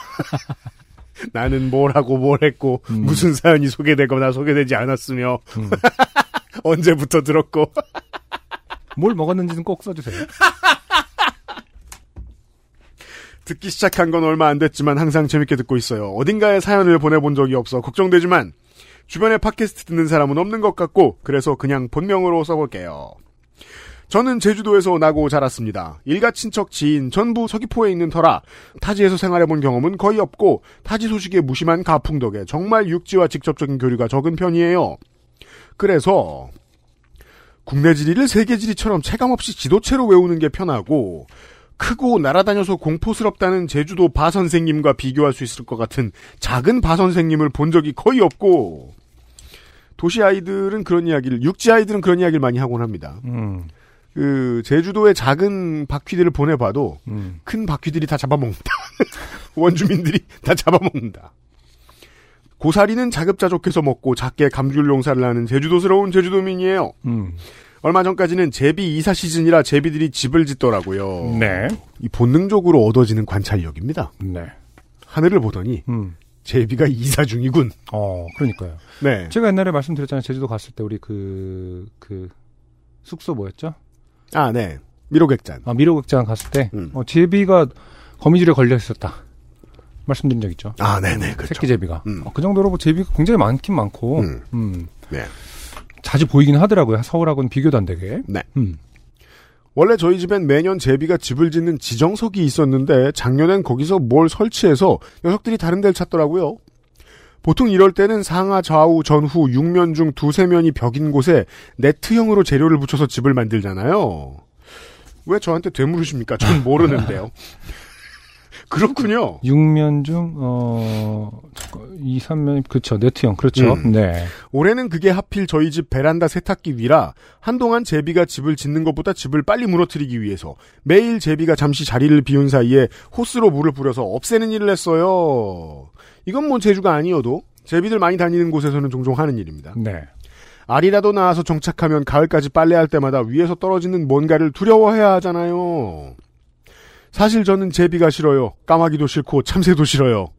나는 뭘 하고 뭘 했고 음. 무슨 사연이 소개되거나 소개되지 않았으며 음. 언제부터 들었고 뭘 먹었는지는 꼭 써주세요. 듣기 시작한 건 얼마 안 됐지만 항상 재밌게 듣고 있어요. 어딘가에 사연을 보내본 적이 없어 걱정되지만 주변에 팟캐스트 듣는 사람은 없는 것 같고 그래서 그냥 본명으로 써볼게요. 저는 제주도에서 나고 자랐습니다. 일가 친척 지인 전부 서귀포에 있는 터라 타지에서 생활해본 경험은 거의 없고 타지 소식에 무심한 가풍 덕에 정말 육지와 직접적인 교류가 적은 편이에요. 그래서 국내 지리를 세계 지리처럼 체감 없이 지도체로 외우는 게 편하고 크고 날아다녀서 공포스럽다는 제주도 바 선생님과 비교할 수 있을 것 같은 작은 바 선생님을 본 적이 거의 없고 도시 아이들은 그런 이야기를 육지 아이들은 그런 이야기를 많이 하곤 합니다. 음. 그 제주도의 작은 바퀴들을 보내봐도 음. 큰 바퀴들이 다 잡아먹는다. 원주민들이 다 잡아먹는다. 고사리는 자급자족해서 먹고 작게 감귤 농사를 하는 제주도스러운 제주도민이에요. 음. 얼마 전까지는 제비 이사 시즌이라 제비들이 집을 짓더라고요. 네. 이 본능적으로 얻어지는 관찰력입니다. 네. 하늘을 보더니 음. 제비가 이사 중이군. 어, 그러니까요. 네. 제가 옛날에 말씀드렸잖아요. 제주도 갔을 때 우리 그, 그, 숙소 뭐였죠? 아, 네. 미로객잔. 아, 미로극장 갔을 때, 음. 어, 제비가 거미줄에 걸려 있었다. 말씀드린 적 있죠. 아, 네네. 그렇죠. 새끼 제비가. 음. 어, 그 정도로 뭐 제비가 굉장히 많긴 많고, 음. 음. 네. 자주 보이긴 하더라고요. 서울하고는 비교도 안 되게. 네. 음. 원래 저희 집엔 매년 제비가 집을 짓는 지정석이 있었는데 작년엔 거기서 뭘 설치해서 녀석들이 다른 데를 찾더라고요. 보통 이럴 때는 상하 좌우 전후 6면 중 두세 면이 벽인 곳에 네트형으로 재료를 붙여서 집을 만들잖아요. 왜 저한테 되물으십니까? 전 모르는데요. 그렇군요. 6면 중, 어, 2, 3면, 그쵸. 네트형, 그렇죠. 음. 네. 올해는 그게 하필 저희 집 베란다 세탁기 위라 한동안 제비가 집을 짓는 것보다 집을 빨리 무너뜨리기 위해서 매일 제비가 잠시 자리를 비운 사이에 호스로 물을 뿌려서 없애는 일을 했어요. 이건 뭐 제주가 아니어도 제비들 많이 다니는 곳에서는 종종 하는 일입니다. 네. 알이라도 나와서 정착하면 가을까지 빨래할 때마다 위에서 떨어지는 뭔가를 두려워해야 하잖아요. 사실 저는 제비가 싫어요. 까마귀도 싫고 참새도 싫어요.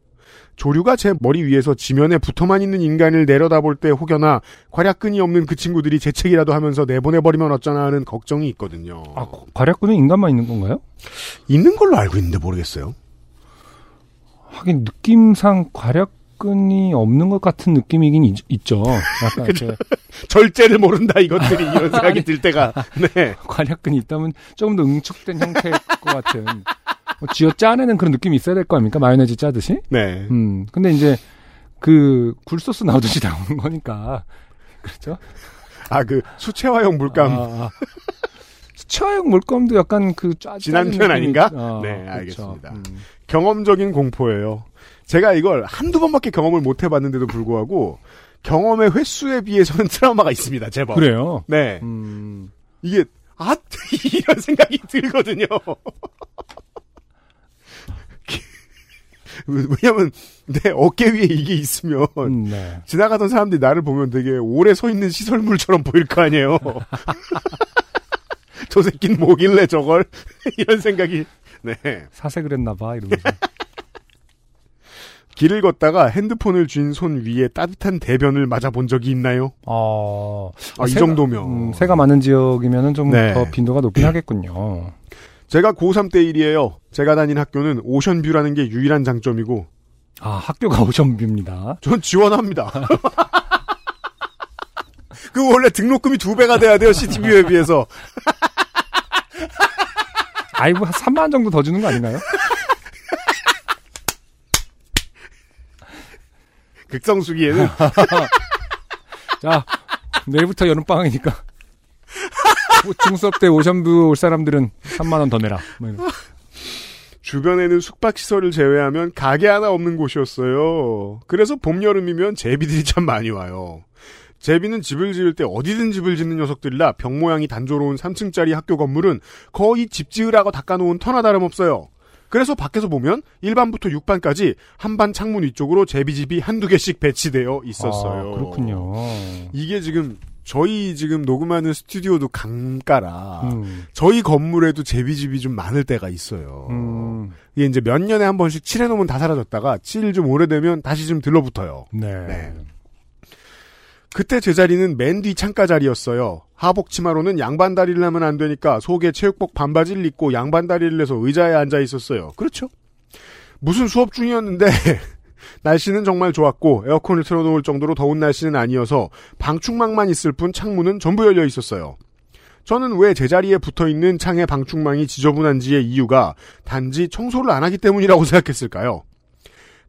조류가 제 머리 위에서 지면에 붙어만 있는 인간을 내려다볼 때 혹여나 괄약근이 없는 그 친구들이 재채기라도 하면서 내보내버리면 어쩌나 하는 걱정이 있거든요. 아, 과략근은 인간만 있는 건가요? 있는 걸로 알고 있는데 모르겠어요. 하긴 느낌상 과략 근이 없는 것 같은 느낌이긴 있, 죠 약간 이렇게 절제를 모른다 이것들이 이런 생각이 들 때가 네. 과략근이 있다면 조금 더 응축된 형태일 것 같은 뭐 쥐어 짜내는 그런 느낌이 있어야 될 거 아닙니까 마요네즈 짜듯이 네. 음 근데 이제 그 굴소스 나오듯이 나오는 거니까 그렇죠 아 그 수채화형 물감 아, 아. 수처형 물감도 약간 그 짜. 진한 편 아닌가? 네, 알겠습니다. 경험적인 공포예요. 제가 이걸 한두 번밖에 경험을 못 해봤는데도 불구하고 경험의 횟수에 비해서는 트라우마가 있습니다. 제법. 그래요. 네. 음, 이게 아 이런 생각이 들거든요. 왜냐면 내 어깨 위에 이게 있으면 음, 네. 지나가던 사람들이 나를 보면 되게 오래 서 있는 시설물처럼 보일 거 아니에요. 저 새끼는 뭐길래 저걸 이런 생각이 네. 사세 그랬나봐 이러면서. 길을 걷다가 핸드폰을 쥔 손 위에 따뜻한 대변을 맞아본 적이 있나요? 어, 아, 이 새가- 정도면. 음, 새가 많은 지역이면은 좀더 네. 빈도가 높긴 하겠군요. 제가 고3 때 일이에요. 제가 다닌 학교는 오션뷰라는 게 유일한 장점이고, 아, 학교가 오션뷰입니다. 전 지원합니다. 그 원래 등록금이 두 배가 돼야 돼요, CTV에 비해서. 아이고, 한 3만 정도 더 주는 거 아닌가요? 극성수기에는 자, 내일부터 여름방학이니까. 뭐 중수업 때 오션뷰 올 사람들은 3만원 더 내라. 뭐. 주변에는 숙박시설을 제외하면 가게 하나 없는 곳이었어요. 그래서 봄, 여름이면 제비들이 참 많이 와요. 제비는 집을 지을 때 어디든 집을 짓는 녀석들이라 벽 모양이 단조로운 3층짜리 학교 건물은 거의 집 지으라고 닦아놓은 터나 다름없어요. 그래서 밖에서 보면 1반부터 6반까지 한 반 창문 위쪽으로 제비집이 한두 개씩 배치되어 있었어요. 아, 그렇군요. 이게 지금 저희 지금 녹음하는 스튜디오도 강가라 음, 저희 건물에도 제비집이 좀 많을 때가 있어요. 음, 이게 이제 몇 년에 한 번씩 칠해놓으면 다 사라졌다가 칠 좀 오래되면 다시 좀 들러붙어요. 네. 네. 그때 제 자리는 맨 뒤 창가 자리였어요. 하복 치마로는 양반 다리를 하면 안 되니까 속에 체육복 반바지를 입고 양반 다리를 해서 의자에 앉아 있었어요. 그렇죠. 무슨 수업 중이었는데 날씨는 정말 좋았고 에어컨을 틀어놓을 정도로 더운 날씨는 아니어서 방충망만 있을 뿐 창문은 전부 열려 있었어요. 저는 왜 제자리에 붙어 있는 창의 방충망이 지저분한지의 이유가 단지 청소를 안 하기 때문이라고 생각했을까요?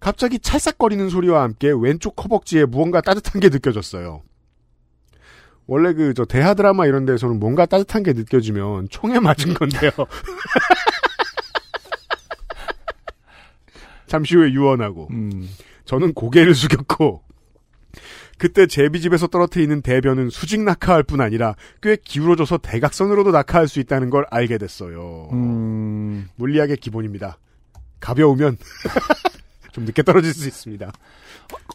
갑자기 찰싹거리는 소리와 함께 왼쪽 허벅지에 무언가 따뜻한 게 느껴졌어요. 원래 그 저 대하 드라마 이런 데서는 뭔가 따뜻한 게 느껴지면 총에 맞은 건데요. 잠시 후에 유언하고 음, 저는 고개를 숙였고 그때 제비집에서 떨어뜨 리는 대변은 수직 낙하할 뿐 아니라 꽤 기울어져서 대각선으로도 낙하할 수 있다는 걸 알게 됐어요. 음, 물리학의 기본입니다. 가벼우면 좀 늦게 떨어질 수 있습니다.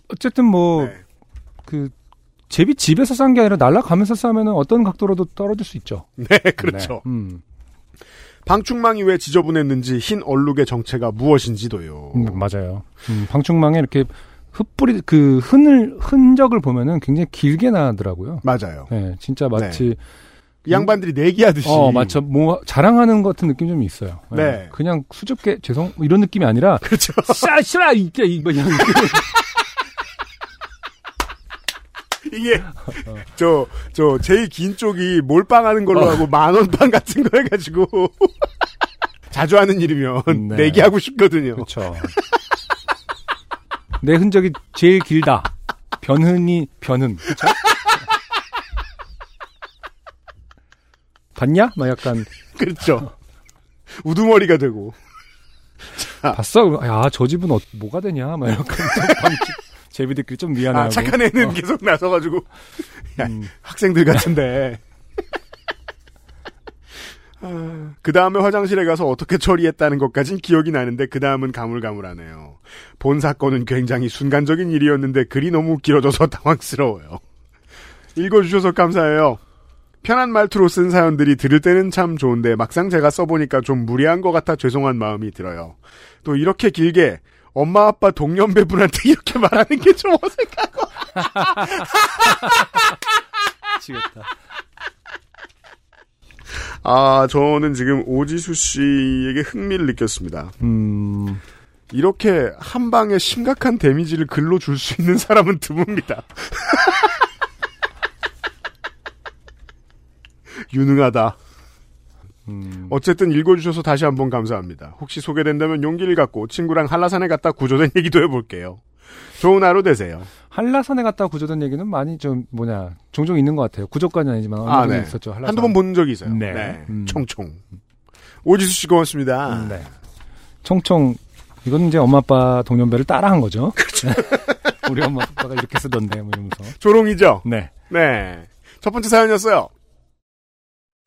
어쨌든 뭐, 네. 그, 제비 집에서 싼 게 아니라 날아가면서 싸면은 어떤 각도로도 떨어질 수 있죠. 네, 그렇죠. 네. 음, 방충망이 왜 지저분했는지 흰 얼룩의 정체가 무엇인지도요. 음, 맞아요. 음, 방충망에 이렇게 흩뿌리, 그, 흔을, 흔적을 보면은 굉장히 길게 나더라고요. 맞아요. 네, 진짜 마치, 이 양반들이 내기하듯이. 어, 맞죠. 뭐, 자랑하는 것 같은 느낌 좀 있어요. 네. 그냥 수줍게, 죄송, 뭐 이런 느낌이 아니라, 그렇죠. 싸, 싸, 이게, 이거, 그냥, 이게 저 저 제일 긴 쪽이 몰빵 하는 걸로 어. 하고 만 원빵 같은 거 해가지고 자주 하는 일이면 네. 내기하고 싶거든요. 그렇죠. 내 흔적이 제일 길다. 변흔이 변흔. 그렇죠? 봤냐? 막 약간 그렇죠. 우두머리가 되고 봤어? 야, 저 집은 어, 뭐가 되냐? 막 약간 제비들끼리 좀 미안해하고. 아 착한 애는 어, 계속 나서가지고 야, 음, 학생들 같은데. 그 다음에 화장실에 가서 어떻게 처리했다는 것까진 기억이 나는데 그 다음은 가물가물하네요. 본 사건은 굉장히 순간적인 일이었는데 글이 너무 길어져서 당황스러워요. 읽어주셔서 감사해요. 편한 말투로 쓴 사연들이 들을 때는 참 좋은데 막상 제가 써보니까 좀 무리한 것 같아 죄송한 마음이 들어요. 또 이렇게 길게 엄마 아빠 동년배분한테 이렇게 말하는 게 좀 어색하고 미치겠다. 아, 저는 지금 오지수 씨에게 흥미를 느꼈습니다. 음, 이렇게 한 방에 심각한 데미지를 글로 줄 수 있는 사람은 드뭅니다. 유능하다. 음, 어쨌든 읽어주셔서 다시 한번 감사합니다. 혹시 소개된다면 용기를 갖고 친구랑 한라산에 갔다 구조된 얘기도 해볼게요. 좋은 하루 되세요. 한라산에 갔다 구조된 얘기는 많이 좀 뭐냐 종종 있는 것 같아요. 구조까지는 아니지만 아, 네. 있었죠. 한라산. 한두 번 본 적이 있어요. 네. 네. 음. 총총. 오지수 씨 고맙습니다. 음, 네. 총총 이건 이제 엄마 아빠 동년배를 따라한 거죠. 그렇죠. 우리 엄마 아빠가 이렇게 쓰던데 뭐 이러면서. 조롱이죠? 네. 네. 첫 번째 사연이었어요.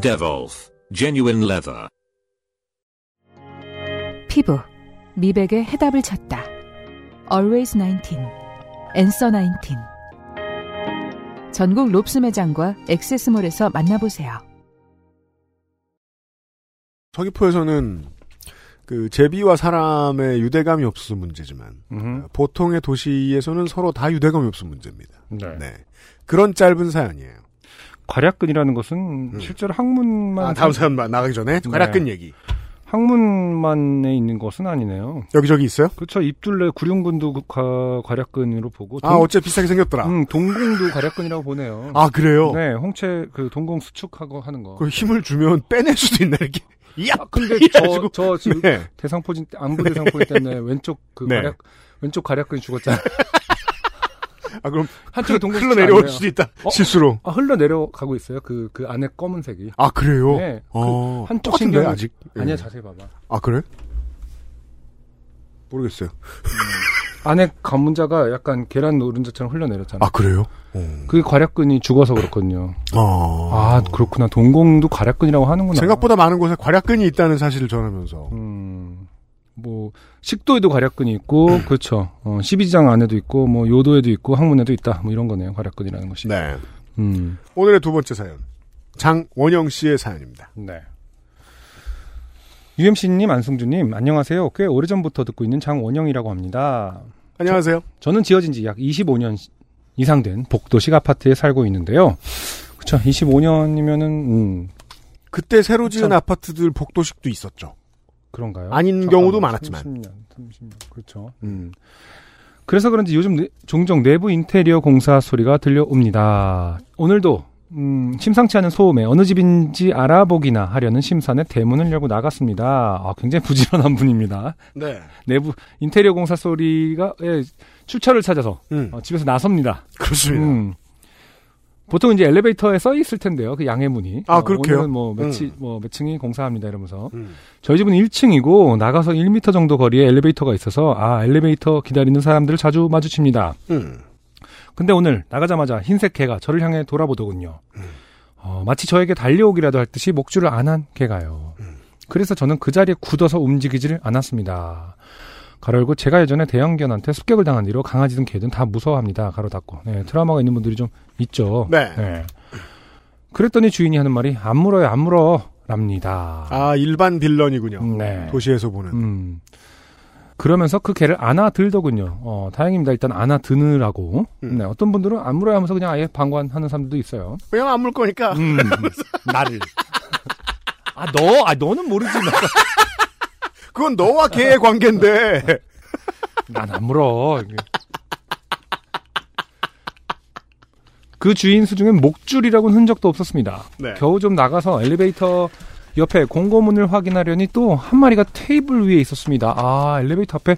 Devolf Genuine Leather. 피부, 미백의 해답을 찾다. Always 19, Answer 19. 전국 롭스 매장과 액세스몰에서 만나보세요. 서귀포에서는 그 제비와 사람의 유대감이 없어서 문제지만 음흠. 보통의 도시에서는 서로 다 유대감이 없어 문제입니다. 네. 네. 그런 짧은 사연이에요. 괄약근이라는 것은 실제로 학문만 아, 다음 사연 마- 나가기 전에 네. 괄약근 얘기. 학문만에 있는 것은 아니네요. 여기저기 있어요? 그렇죠. 입둘레 구륜근도 그 과- 괄약근으로 보고 아, 어째 비슷하게 생겼더라. 음, 동공도 괄약근이라고 보네요. 아, 그래요? 네, 홍채 그 동공 수축하고 하는 거. 그 힘을 주면 빼낼 수도 있나, 이렇게. 야! 아, 근데 이래가지고. 저, 저 지금 네. 대상포진 안부 대상포진 때문에 왼쪽 그 네. 괄약 왼쪽 괄약근이 죽었잖아요. 아, 그럼 한쪽에 동공 흘러 내려올. 수도 있다. 어? 실수로. 아, 흘러 내려가고 있어요. 그, 그 안에 검은색이. 아, 그래요? 네. 어, 그 한쪽 똑같은데, 신경 아직? 예. 아니야, 자세히 봐봐. 아, 그래? 모르겠어요. 안에 관문자가 약간 계란 노른자처럼 흘러내렸잖아요. 아, 그래요? 그게 괄약근이 죽어서 그렇거든요. 어. 아, 그렇구나. 동공도 괄약근이라고 하는구나. 생각보다 많은 곳에 괄약근이 있다는 사실을 전하면서. 음, 뭐, 식도에도 괄약근이 있고, 음. 그렇죠. 어, 12장 안에도 있고, 뭐, 요도에도 있고, 항문에도 있다. 뭐, 이런 거네요. 괄약근이라는 것이. 네. 음, 오늘의 두 번째 사연. 장원영 씨의 사연입니다. 네. UMC님, 안승주님, 안녕하세요. 꽤 오래전부터 듣고 있는 장원영이라고 합니다. 안녕하세요. 저 는 지어진 지 약 25년 이상 된 복도식 아파트에 살고 있는데요. 그쵸. 25년이면은, 음, 그때 새로 지은 참. 아파트들 복도식도 있었죠. 그런가요? 아닌 경우도 많았지만. 30년, 30년. 그렇죠. 음. 그래서 그런지 요즘 내- 종종 내부 인테리어 공사 소리가 들려옵니다. 오늘도 음, 심상치 않은 소음에 어느 집인지 알아보기나 하려는 심산에 대문을 열고 나갔습니다. 아, 굉장히 부지런한 분입니다. 네. 내부 인테리어 공사 소리가 예, 출처를 찾아서 음. 어, 집에서 나섭니다. 그렇습니다. 음. 보통 이제 엘리베이터에 써 있을 텐데요. 그 양해문이. 아, 어, 그렇게요? 오늘은 뭐, 몇, 치, 음. 뭐, 몇 층이 공사합니다. 이러면서. 음. 저희 집은 1층이고, 나가서 1m 정도 거리에 엘리베이터가 있어서, 아, 엘리베이터 기다리는 사람들을 자주 마주칩니다. 음. 근데 오늘, 나가자마자 흰색 개가 저를 향해 돌아보더군요. 음. 어, 마치 저에게 달려오기라도 할 듯이 목줄을 안 한 개가요. 음. 그래서 저는 그 자리에 굳어서 움직이지를 않았습니다. 가로 열고 제가 예전에 대형견한테 습격을 당한 뒤로 강아지든 개든 다 무서워합니다. 가로 닫고. 네, 트라우마가 있는 분들이 좀 있죠. 네. 그랬더니 주인이 하는 말이 안 물어요, 안 물어. 랍니다. 아, 일반 빌런이군요. 네. 도시에서 보는. 음. 그러면서 그 개를 안아 들더군요. 어, 다행입니다. 일단 안아 드느라고. 음. 네, 어떤 분들은 안 물어야 하면서 그냥 아예 방관하는 사람들도 있어요. 왜냐면 안물 거니까. 음, 나를. 아, 너, 아, 너는 모르지. 그건 너와 걔의 관계인데. 난 안 물어. 그 주인 수중엔 목줄이라고는 흔적도 없었습니다. 네. 겨우 좀 나가서 엘리베이터 옆에 공고문을 확인하려니 또 한 마리가 테이블 위에 있었습니다. 아, 엘리베이터 앞에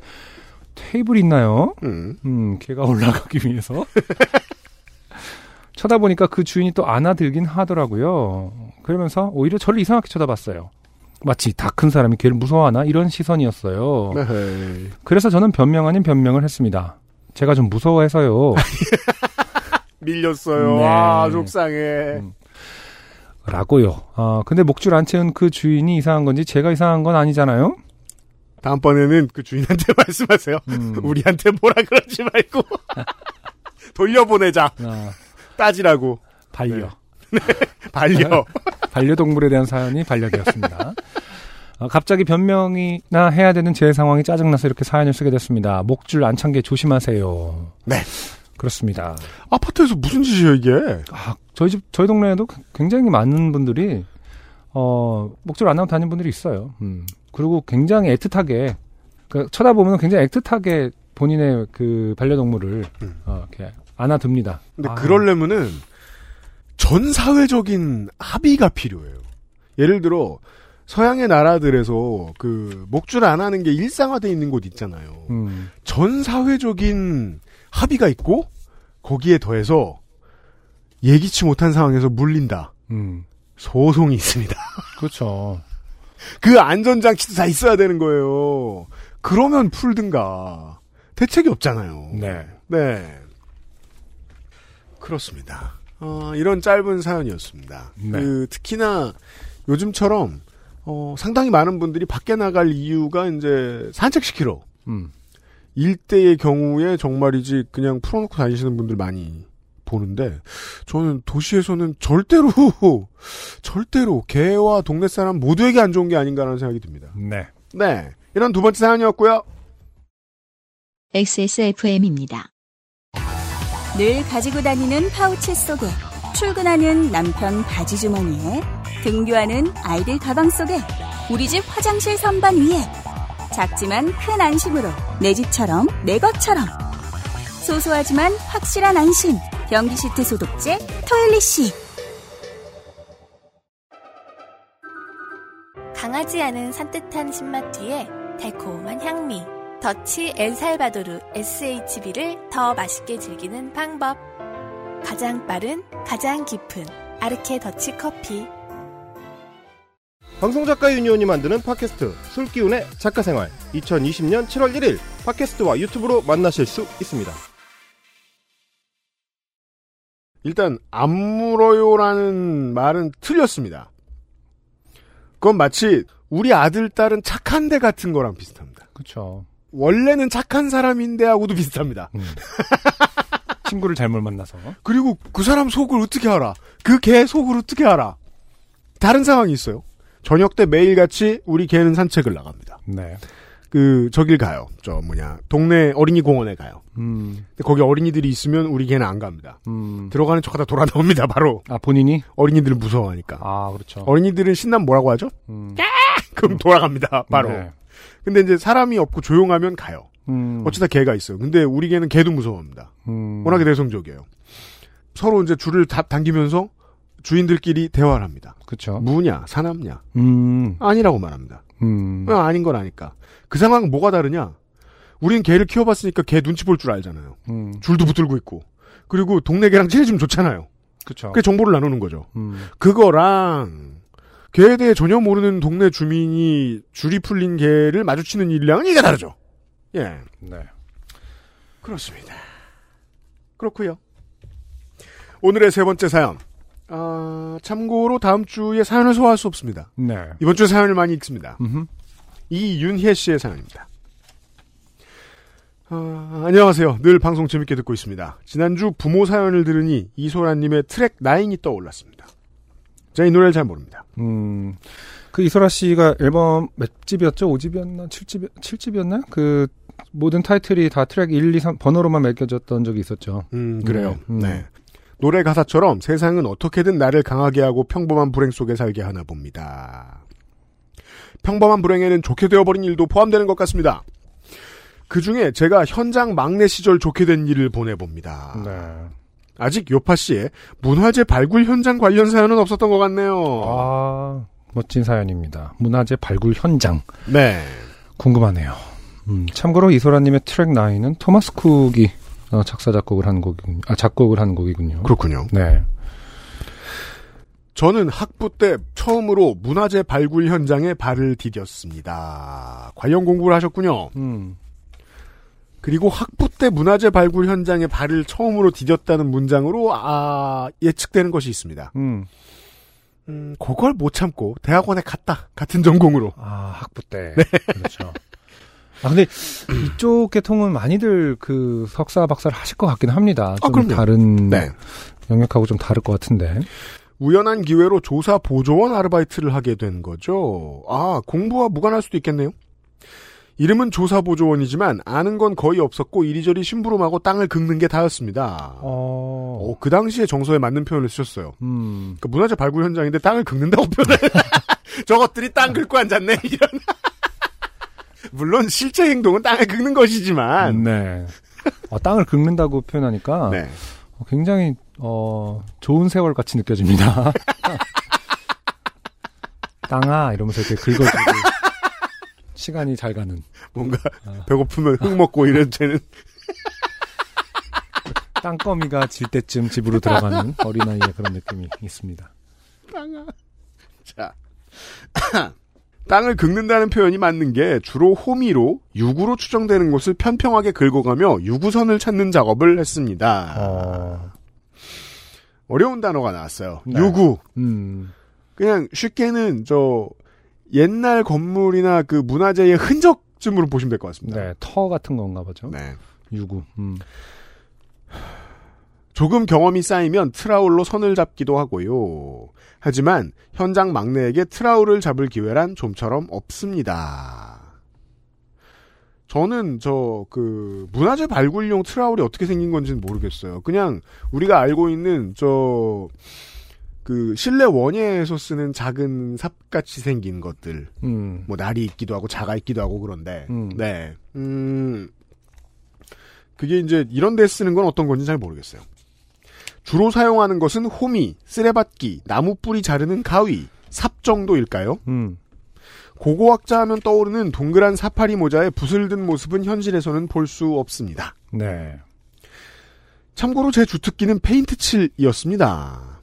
테이블이 있나요? 음. 음, 걔가 올라가기 위해서. 쳐다보니까 그 주인이 또 안아들긴 하더라고요. 그러면서 오히려 저를 이상하게 쳐다봤어요. 마치 다 큰 사람이 걔를 무서워하나? 이런 시선이었어요. 네. 그래서 저는 변명 아닌 변명을 했습니다. 제가 좀 무서워해서요. 밀렸어요. 네. 아, 속상해. 음. 라고요. 아, 근데 목줄 안 채운 그 주인이 이상한 건지 제가 이상한 건 아니잖아요? 다음번에는 그 주인한테 말씀하세요. 음. 우리한테 뭐라 그러지 말고. 돌려보내자. 아, 따지라고. 반려. 반려. 반려동물에 대한 사연이 반려되었습니다. 어, 갑자기 변명이나 해야 되는 제 상황이 짜증나서 이렇게 사연을 쓰게 됐습니다. 목줄 안 찬 게 조심하세요. 네. 그렇습니다. 아파트에서 무슨 짓이에요 이게? 아, 저희 집, 저희 동네에도 굉장히 많은 분들이, 어, 목줄 안 하고 다니는 분들이 있어요. 음. 그리고 굉장히 애틋하게, 그, 쳐다보면 굉장히 애틋하게 본인의 그 반려동물을, 음. 어, 이렇게 안아듭니다. 근데 아, 그러려면은 전 사회적인 합의가 필요해요. 예를 들어 서양의 나라들에서 그 목줄 안 하는 게 일상화돼 있는 곳 있잖아요. 음, 전 사회적인 합의가 있고 거기에 더해서 예기치 못한 상황에서 물린다. 음. 소송이 있습니다. 그렇죠. 그 안전장치도 다 있어야 되는 거예요. 그러면 풀든가. 대책이 없잖아요. 네. 네. 그렇습니다. 어, 이런 짧은 사연이었습니다. 네. 그, 특히나 요즘처럼, 어, 상당히 많은 분들이 밖에 나갈 이유가 이제 산책시키러. 음, 일대의 경우에 정말이지 그냥 풀어놓고 다니시는 분들 많이 보는데, 저는 도시에서는 절대로, 절대로 개와 동네 사람 모두에게 안 좋은 게 아닌가라는 생각이 듭니다. 네. 네. 이런 두 번째 사연이었고요. XSFM입니다. 늘 가지고 다니는 파우치 속에 출근하는 남편 바지 주머니에 등교하는 아이들 가방 속에 우리 집 화장실 선반 위에 작지만 큰 안심으로 내 집처럼 내 것처럼 소소하지만 확실한 안심 변기 시트 소독제 토일리시 강하지 않은 산뜻한 신맛 뒤에 달콤한 향미. 더치 엘살바도르 SHB를 더 맛있게 즐기는 방법. 가장 빠른, 가장 깊은 아르케 더치 커피. 방송작가 유니온이 만드는 팟캐스트 술기운의 작가생활 2020년 7월 1일 팟캐스트와 유튜브로 만나실 수 있습니다. 일단 안 물어요라는 말은 틀렸습니다. 그건 마치 우리 아들 딸은 착한데 같은 거랑 비슷합니다. 그렇죠. 원래는 착한 사람인데 하고도 비슷합니다. 음. 친구를 잘못 만나서. 그리고 그 사람 속을 어떻게 알아? 그 개 속을 어떻게 알아? 다른 상황이 있어요. 저녁 때 매일같이 우리 개는 산책을 나갑니다. 네. 그 저길 가요. 저 뭐냐 동네 어린이 공원에 가요. 음, 근데 거기 어린이들이 있으면 우리 개는 안 갑니다. 음. 들어가는 척하다 돌아 나옵니다. 바로 아, 본인이? 어린이들은 무서워하니까. 아, 그렇죠. 어린이들은 신나면 뭐라고 하죠? 음. 그럼 돌아갑니다. 바로. 네. 근데 이제 사람이 없고 조용하면 가요. 음, 어쩌다 개가 있어요. 근데 우리 개는 개도 무서워합니다. 음. 워낙에 내성적이에요. 서로 이제 줄을 다 당기면서 주인들끼리 대화를 합니다. 그쵸. 무냐, 사납냐, 음, 아니라고 말합니다. 음. 어, 아닌 건 아니까. 그 상황은 뭐가 다르냐? 우린 개를 키워봤으니까 개 눈치 볼 줄 알잖아요. 음, 줄도 붙들고 있고. 그리고 동네 개랑 친해지면 좋잖아요. 그쵸. 그 정보를 나누는 거죠. 음, 그거랑 개에 대해 전혀 모르는 동네 주민이 줄이 풀린 개를 마주치는 일이랑은 이게 다르죠. 예. 네. 그렇습니다. 그렇고요. 오늘의 세 번째 사연. 아, 참고로 다음 주에 사연을 소화할 수 없습니다. 네. 이번 주에 사연을 많이 읽습니다. 음흠. 이윤혜 씨의 사연입니다. 아, 안녕하세요. 늘 방송 재밌게 듣고 있습니다. 지난주 부모 사연을 들으니 이소라님의 트랙 9이 떠올랐습니다. 제가 이 노래를 잘 모릅니다. 음, 그 이소라 씨가 앨범 몇 집이었죠? 5집이었나? 7집, 7집이었나? 그, 모든 타이틀이 다 트랙 1, 2, 3 번호로만 매겨졌던 적이 있었죠. 음, 그래요. 음. 네. 노래 가사처럼 세상은 어떻게든 나를 강하게 하고 평범한 불행 속에 살게 하나 봅니다. 평범한 불행에는 좋게 되어버린 일도 포함되는 것 같습니다. 그 중에 제가 현장 막내 시절 좋게 된 일을 보내봅니다. 네. 아직 요파 씨의 문화재 발굴 현장 관련 사연은 없었던 것 같네요. 아, 멋진 사연입니다. 문화재 발굴 현장. 네. 궁금하네요. 음, 참고로 이소라님의 트랙 9은 토마스 쿡이 어, 작사, 작곡을 한 곡이군요. 아, 작곡을 한 곡이군요. 그렇군요. 네. 저는 학부 때 처음으로 문화재 발굴 현장에 발을 디뎠습니다. 관련 공부를 하셨군요. 음, 그리고 학부 때 문화재 발굴 현장에 발을 처음으로 디뎠다는 문장으로 아 예측되는 것이 있습니다. 음. 음, 그걸 못 참고 대학원에 갔다 같은 전공으로. 아, 학부 때. 그렇죠. 아, 근데 이쪽 계통은 많이들 그 석사, 박사를 하실 것 같긴 합니다. 아, 좀 그럼요. 다른 네. 영역하고 좀 다를 것 같은데. 우연한 기회로 조사 보조원 아르바이트를 하게 된 거죠. 아, 공부와 무관할 수도 있겠네요. 이름은 조사 보조원이지만 아는 건 거의 없었고 이리저리 심부름하고 땅을 긁는 게 다였습니다. 어, 어, 그 당시에 정서에 맞는 표현을 쓰셨어요. 음, 그 문화재 발굴 현장인데 땅을 긁는다고 표현을 저것들이 땅 긁고 앉았네 이런 물론 실제 행동은 땅을 긁는 것이지만 네. 어, 땅을 긁는다고 표현하니까 네. 어, 굉장히 어, 좋은 세월 같이 느껴집니다. 땅아 이러면서 이렇게 긁어주고 시간이 잘 가는 뭔가 아. 배고프면 흙 먹고 이런 쟤는 땅거미가 질 때쯤 집으로 들어가는 어린아이의 그런 느낌이 있습니다. 자 땅을 긁는다는 표현이 맞는 게 주로 호미로 유구로 추정되는 곳을 편평하게 긁어가며 유구선을 찾는 작업을 했습니다. 어, 어려운 단어가 나왔어요. 네. 유구 음, 그냥 쉽게는 저 옛날 건물이나 그 문화재의 흔적쯤으로 보시면 될 것 같습니다. 네, 터 같은 건가 보죠. 네. 유구. 음. 조금 경험이 쌓이면 트라울로 선을 잡기도 하고요. 하지만 현장 막내에게 트라울을 잡을 기회란 좀처럼 없습니다. 저는 저 그 문화재 발굴용 트라울이 어떻게 생긴 건지는 모르겠어요. 그냥 우리가 알고 있는 저 그 실내 원예에서 쓰는 작은 삽같이 생긴 것들 음. 뭐 날이 있기도 하고 자가 있기도 하고 그런데 음. 네. 음. 그게 이제 이런 데 쓰는 건 어떤 건지 잘 모르겠어요. 주로 사용하는 것은 호미, 쓰레받기, 나무 뿌리 자르는 가위, 삽 정도일까요? 음. 고고학자 하면 떠오르는 동그란 사파리 모자에 붓을 든 모습은 현실에서는 볼 수 없습니다. 네. 참고로 제 주특기는 페인트 칠이었습니다.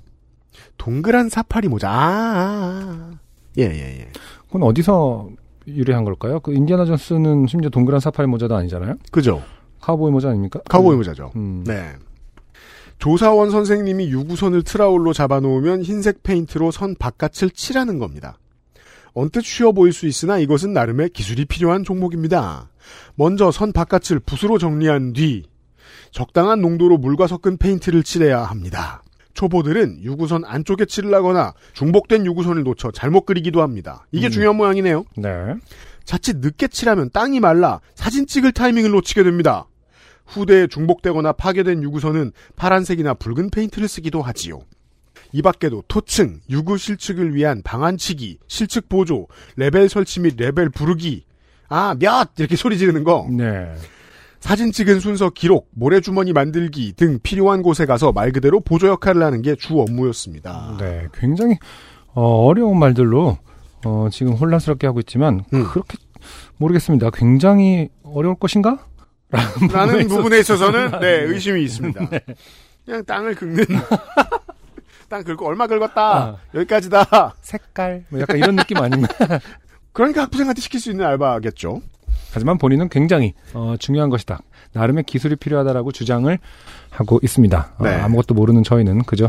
동그란 사파리 모자. 아, 아, 아. 예, 예, 예. 그건 어디서 유래한 걸까요? 그 인디아나 존스는 심지어 동그란 사파리 모자도 아니잖아요. 그죠? 카우보이 모자 아닙니까? 카우보이 모자죠. 음. 네. 조사원 선생님이 유구선을 trowel로 잡아놓으면 흰색 페인트로 선 바깥을 칠하는 겁니다. 언뜻 쉬워 보일 수 있으나 이것은 나름의 기술이 필요한 종목입니다. 먼저 선 바깥을 붓으로 정리한 뒤 적당한 농도로 물과 섞은 페인트를 칠해야 합니다. 초보들은 유구선 안쪽에 칠을 하거나 중복된 유구선을 놓쳐 잘못 그리기도 합니다. 이게 음. 중요한 모양이네요. 네. 자칫 늦게 칠하면 땅이 말라 사진 찍을 타이밍을 놓치게 됩니다. 후대에 중복되거나 파괴된 유구선은 파란색이나 붉은 페인트를 쓰기도 하지요. 이 밖에도 토층, 유구 실측을 위한 방안치기, 실측 보조, 레벨 설치 및 레벨 부르기, 아, 몇! 이렇게 소리 지르는 거, 네. 사진 찍은 순서 기록, 모래주머니 만들기 등 필요한 곳에 가서 말 그대로 보조 역할을 하는 게 주 업무였습니다. 네. 굉장히 어, 려운 말들로 어, 지금 혼란스럽게 하고 있지만 음. 그렇게 모르겠습니다. 굉장히 어려울 것인가? 라는 부분에 있어서는 네 의심이 있습니다. 그냥 땅을 긁는 땅 긁고 얼마 긁었다 아. 여기까지다. 색깔 뭐 약간 이런 느낌 아닌가? 그러니까 학부생한테 시킬 수 있는 알바겠죠. 하지만 본인은 굉장히 어, 중요한 것이다. 나름의 기술이 필요하다라고 주장을 하고 있습니다. 어, 네. 아무것도 모르는 저희는 그저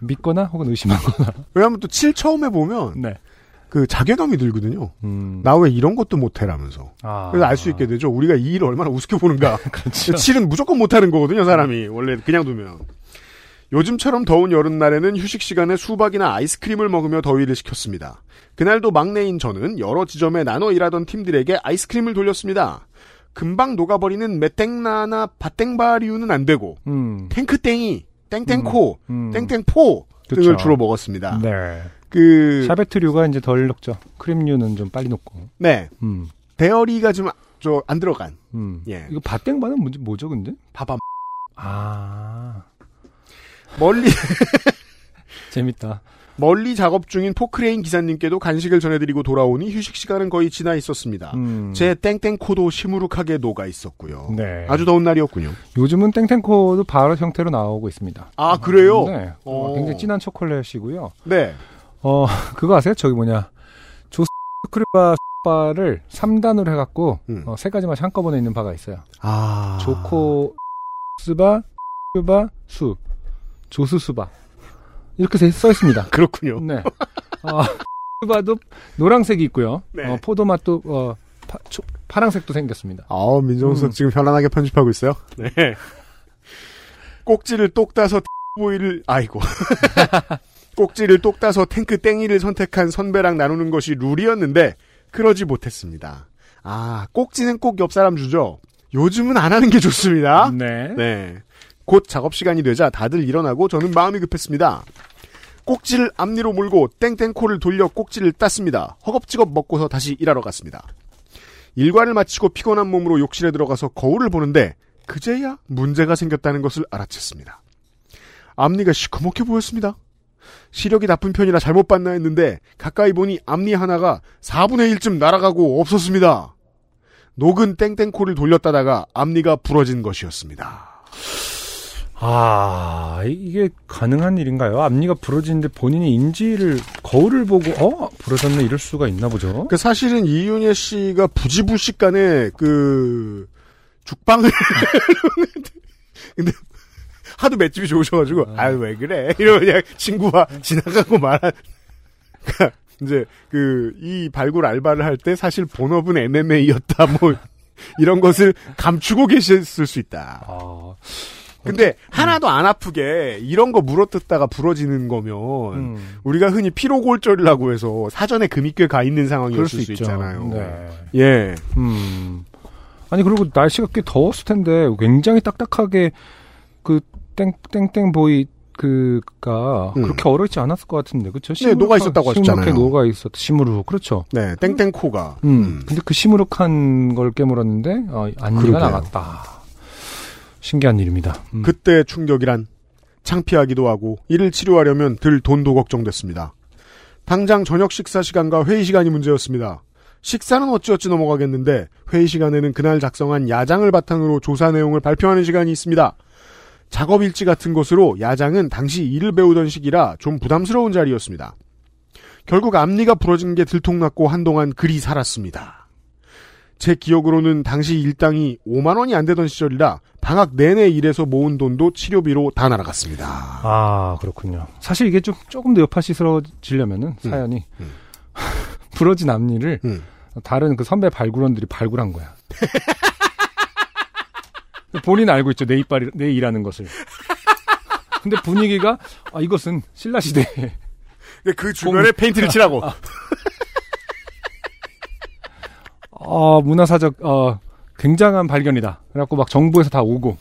믿거나 혹은 의심하거나. 왜냐하면 또칠 처음에 보면 네. 그 자괴감이 들거든요. 음. 나왜 이런 것도 못해라면서. 아. 그래서 알 수 있게 되죠. 우리가 이 일을 얼마나 우습게 보는가. 그렇죠. 칠은 무조건 못하는 거거든요, 사람이. 원래 그냥 두면. 요즘처럼 더운 여름날에는 휴식 시간에 수박이나 아이스크림을 먹으며 더위를 식혔습니다. 그날도 막내인 저는 여러 지점에 나눠 일하던 팀들에게 아이스크림을 돌렸습니다. 금방 녹아버리는 메땡나나 바땡바리우는 안 되고 음. 탱크땡이, 땡땡코, 음. 땡땡포 등을 그쵸. 주로 먹었습니다. 네. 그 샤베트류가 이제 덜 녹죠. 크림류는 좀 빨리 녹고. 네. 음. 데어리가 좀 저 안 들어간 음. 예. 이거 바땡바는 뭐지, 뭐죠, 근데? 밥안 아. 멀리 재밌다. 멀리 작업 중인 포크레인 기사님께도 간식을 전해드리고 돌아오니 휴식 시간은 거의 지나 있었습니다. 음. 제 땡땡코도 시무룩하게 녹아 있었고요. 네. 아주 더운 날이었군요. 요즘은 땡땡코도 바로 형태로 나오고 있습니다. 아 그래요? 네. 어, 오. 굉장히 진한 초콜릿이고요. 네. 어, 그거 아세요? 저기 뭐냐. 조스크리바 바를 3단으로 해갖고, 음. 어, 세 가지 맛이 한꺼번에 있는 바가 있어요. 아 조코, 스바, 스바, 수. 조스수바. 이렇게 돼- 써 있습니다. 그렇군요. 네. 어, 스바도 노란색이 있고요. 네. 어, 포도 맛도, 어, 파, 초- 파랑색도 생겼습니다. 아 민정수석 음. 지금 편안하게 편집하고 있어요. 네. 꼭지를 똑 따서 보이를 아이고 꼭지를 똑 따서 탱크 땡이를 선택한 선배랑 나누는 것이 룰이었는데 그러지 못했습니다. 아, 꼭지는 꼭 옆 사람 주죠. 요즘은 안 하는 게 좋습니다. 네. 네. 곧 작업 시간이 되자 다들 일어나고 저는 마음이 급했습니다. 꼭지를 앞니로 물고 땡땡코를 돌려 꼭지를 땄습니다. 허겁지겁 먹고서 다시 일하러 갔습니다. 일과를 마치고 피곤한 몸으로 욕실에 들어가서 거울을 보는데 그제야 문제가 생겼다는 것을 알아챘습니다. 앞니가 시커멓게 보였습니다. 시력이 나쁜 편이라 잘못 봤나 했는데 가까이 보니 앞니 하나가 4분의 1쯤 날아가고 없었습니다. 녹은 땡땡코를 돌렸다다가 앞니가 부러진 것이었습니다. 아, 이게 가능한 일인가요? 앞니가 부러지는데 본인이 인지를 거울을 보고 어 부러졌네 이럴 수가 있나 보죠. 그 사실은 이윤예 씨가 부지불식간에 그 죽방을 근데 하도 맷집이 좋으셔가지고 아유 왜 그래 이러고 그냥 친구와 지나가고 말한 그러니까 이제 그 이 발굴 알바를 할 때 사실 본업은 MMA였다 뭐 이런 것을 감추고 계셨을 수 있다. 아, 근데 하나도 안 아프게 이런 거 물어뜯다가 부러지는 거면 음, 우리가 흔히 피로골절이라고 해서 사전에 금이 꽤 가 있는 상황이었을 수 수. 있잖아요. 네. 예. 음. 아니 그리고 날씨가 꽤 더웠을 텐데 굉장히 딱딱하게 그 땡땡땡 보이 그가 음. 그렇게 얼어있지 않았을 것 같은데 그렇죠? 네, 녹아 있었다고 하셨잖아요. 녹아 있었 시무룩 그렇죠. 네, 땡땡코가. 음. 근데 그 시무룩한 걸 깨물었는데 어, 안니가. 나갔다. 신기한 일입니다. 음. 그때 충격이란 창피하기도 하고 이를 치료하려면 들 돈도 걱정됐습니다. 당장 저녁 식사 시간과 회의 시간이 문제였습니다. 식사는 어찌어찌 넘어가겠는데 회의 시간에는 그날 작성한 야장을 바탕으로 조사 내용을 발표하는 시간이 있습니다. 작업 일지 같은 것으로 야장은 당시 일을 배우던 시기라 좀 부담스러운 자리였습니다. 결국 앞니가 부러진 게 들통났고 한동안 그리 살았습니다. 제 기억으로는 당시 일당이 5만 원이 안 되던 시절이라 방학 내내 일해서 모은 돈도 치료비로 다 날아갔습니다. 아 그렇군요. 사실 이게 좀 조금 더 여파시스러워지려면은 음. 사연이 음. 부러진 앞니를 음. 다른 그 선배 발굴원들이 발굴한 거야. 본인 알고 있죠 내 이빨이 내 일하는 것을. 근데 분위기가 아 이것은 신라 시대 그 주변에 페인트를 칠하고 어 문화사적 어 굉장한 발견이다. 그래갖고 막 정부에서 다 오고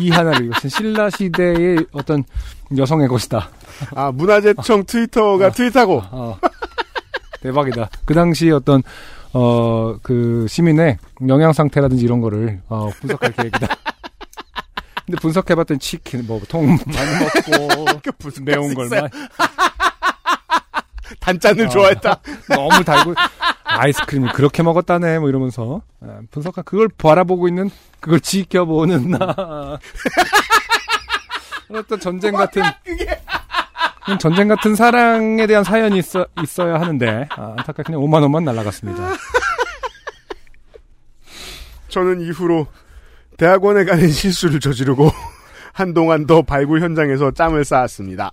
이, 이 하나를 이것은 신라 시대의 어떤 여성의 것이다. 아 문화재청 트위터가 트윗하고 어. 대박이다. 그 당시 어떤 어 그 시민의 영양 상태라든지 이런 거를 어, 분석할 계획이다. 근데 분석해봤더니 치킨 뭐통 많이 먹고 그 무슨 매운 걸 많이 단짠을 어. 좋아했다. 너무 달고 아이스크림을 그렇게 먹었다네 뭐 이러면서 예, 분석한 그걸 바라보고 있는 그걸 지켜보는 나 어떤 전쟁 같은 전쟁 같은 사랑에 대한 사연이 있어 있어야 하는데 아, 안타깝게 그냥 5만 원만 날라갔습니다. 저는 이후로 대학원에 가는 실수를 저지르고 한동안 더 발굴 현장에서 짬을 쌓았습니다.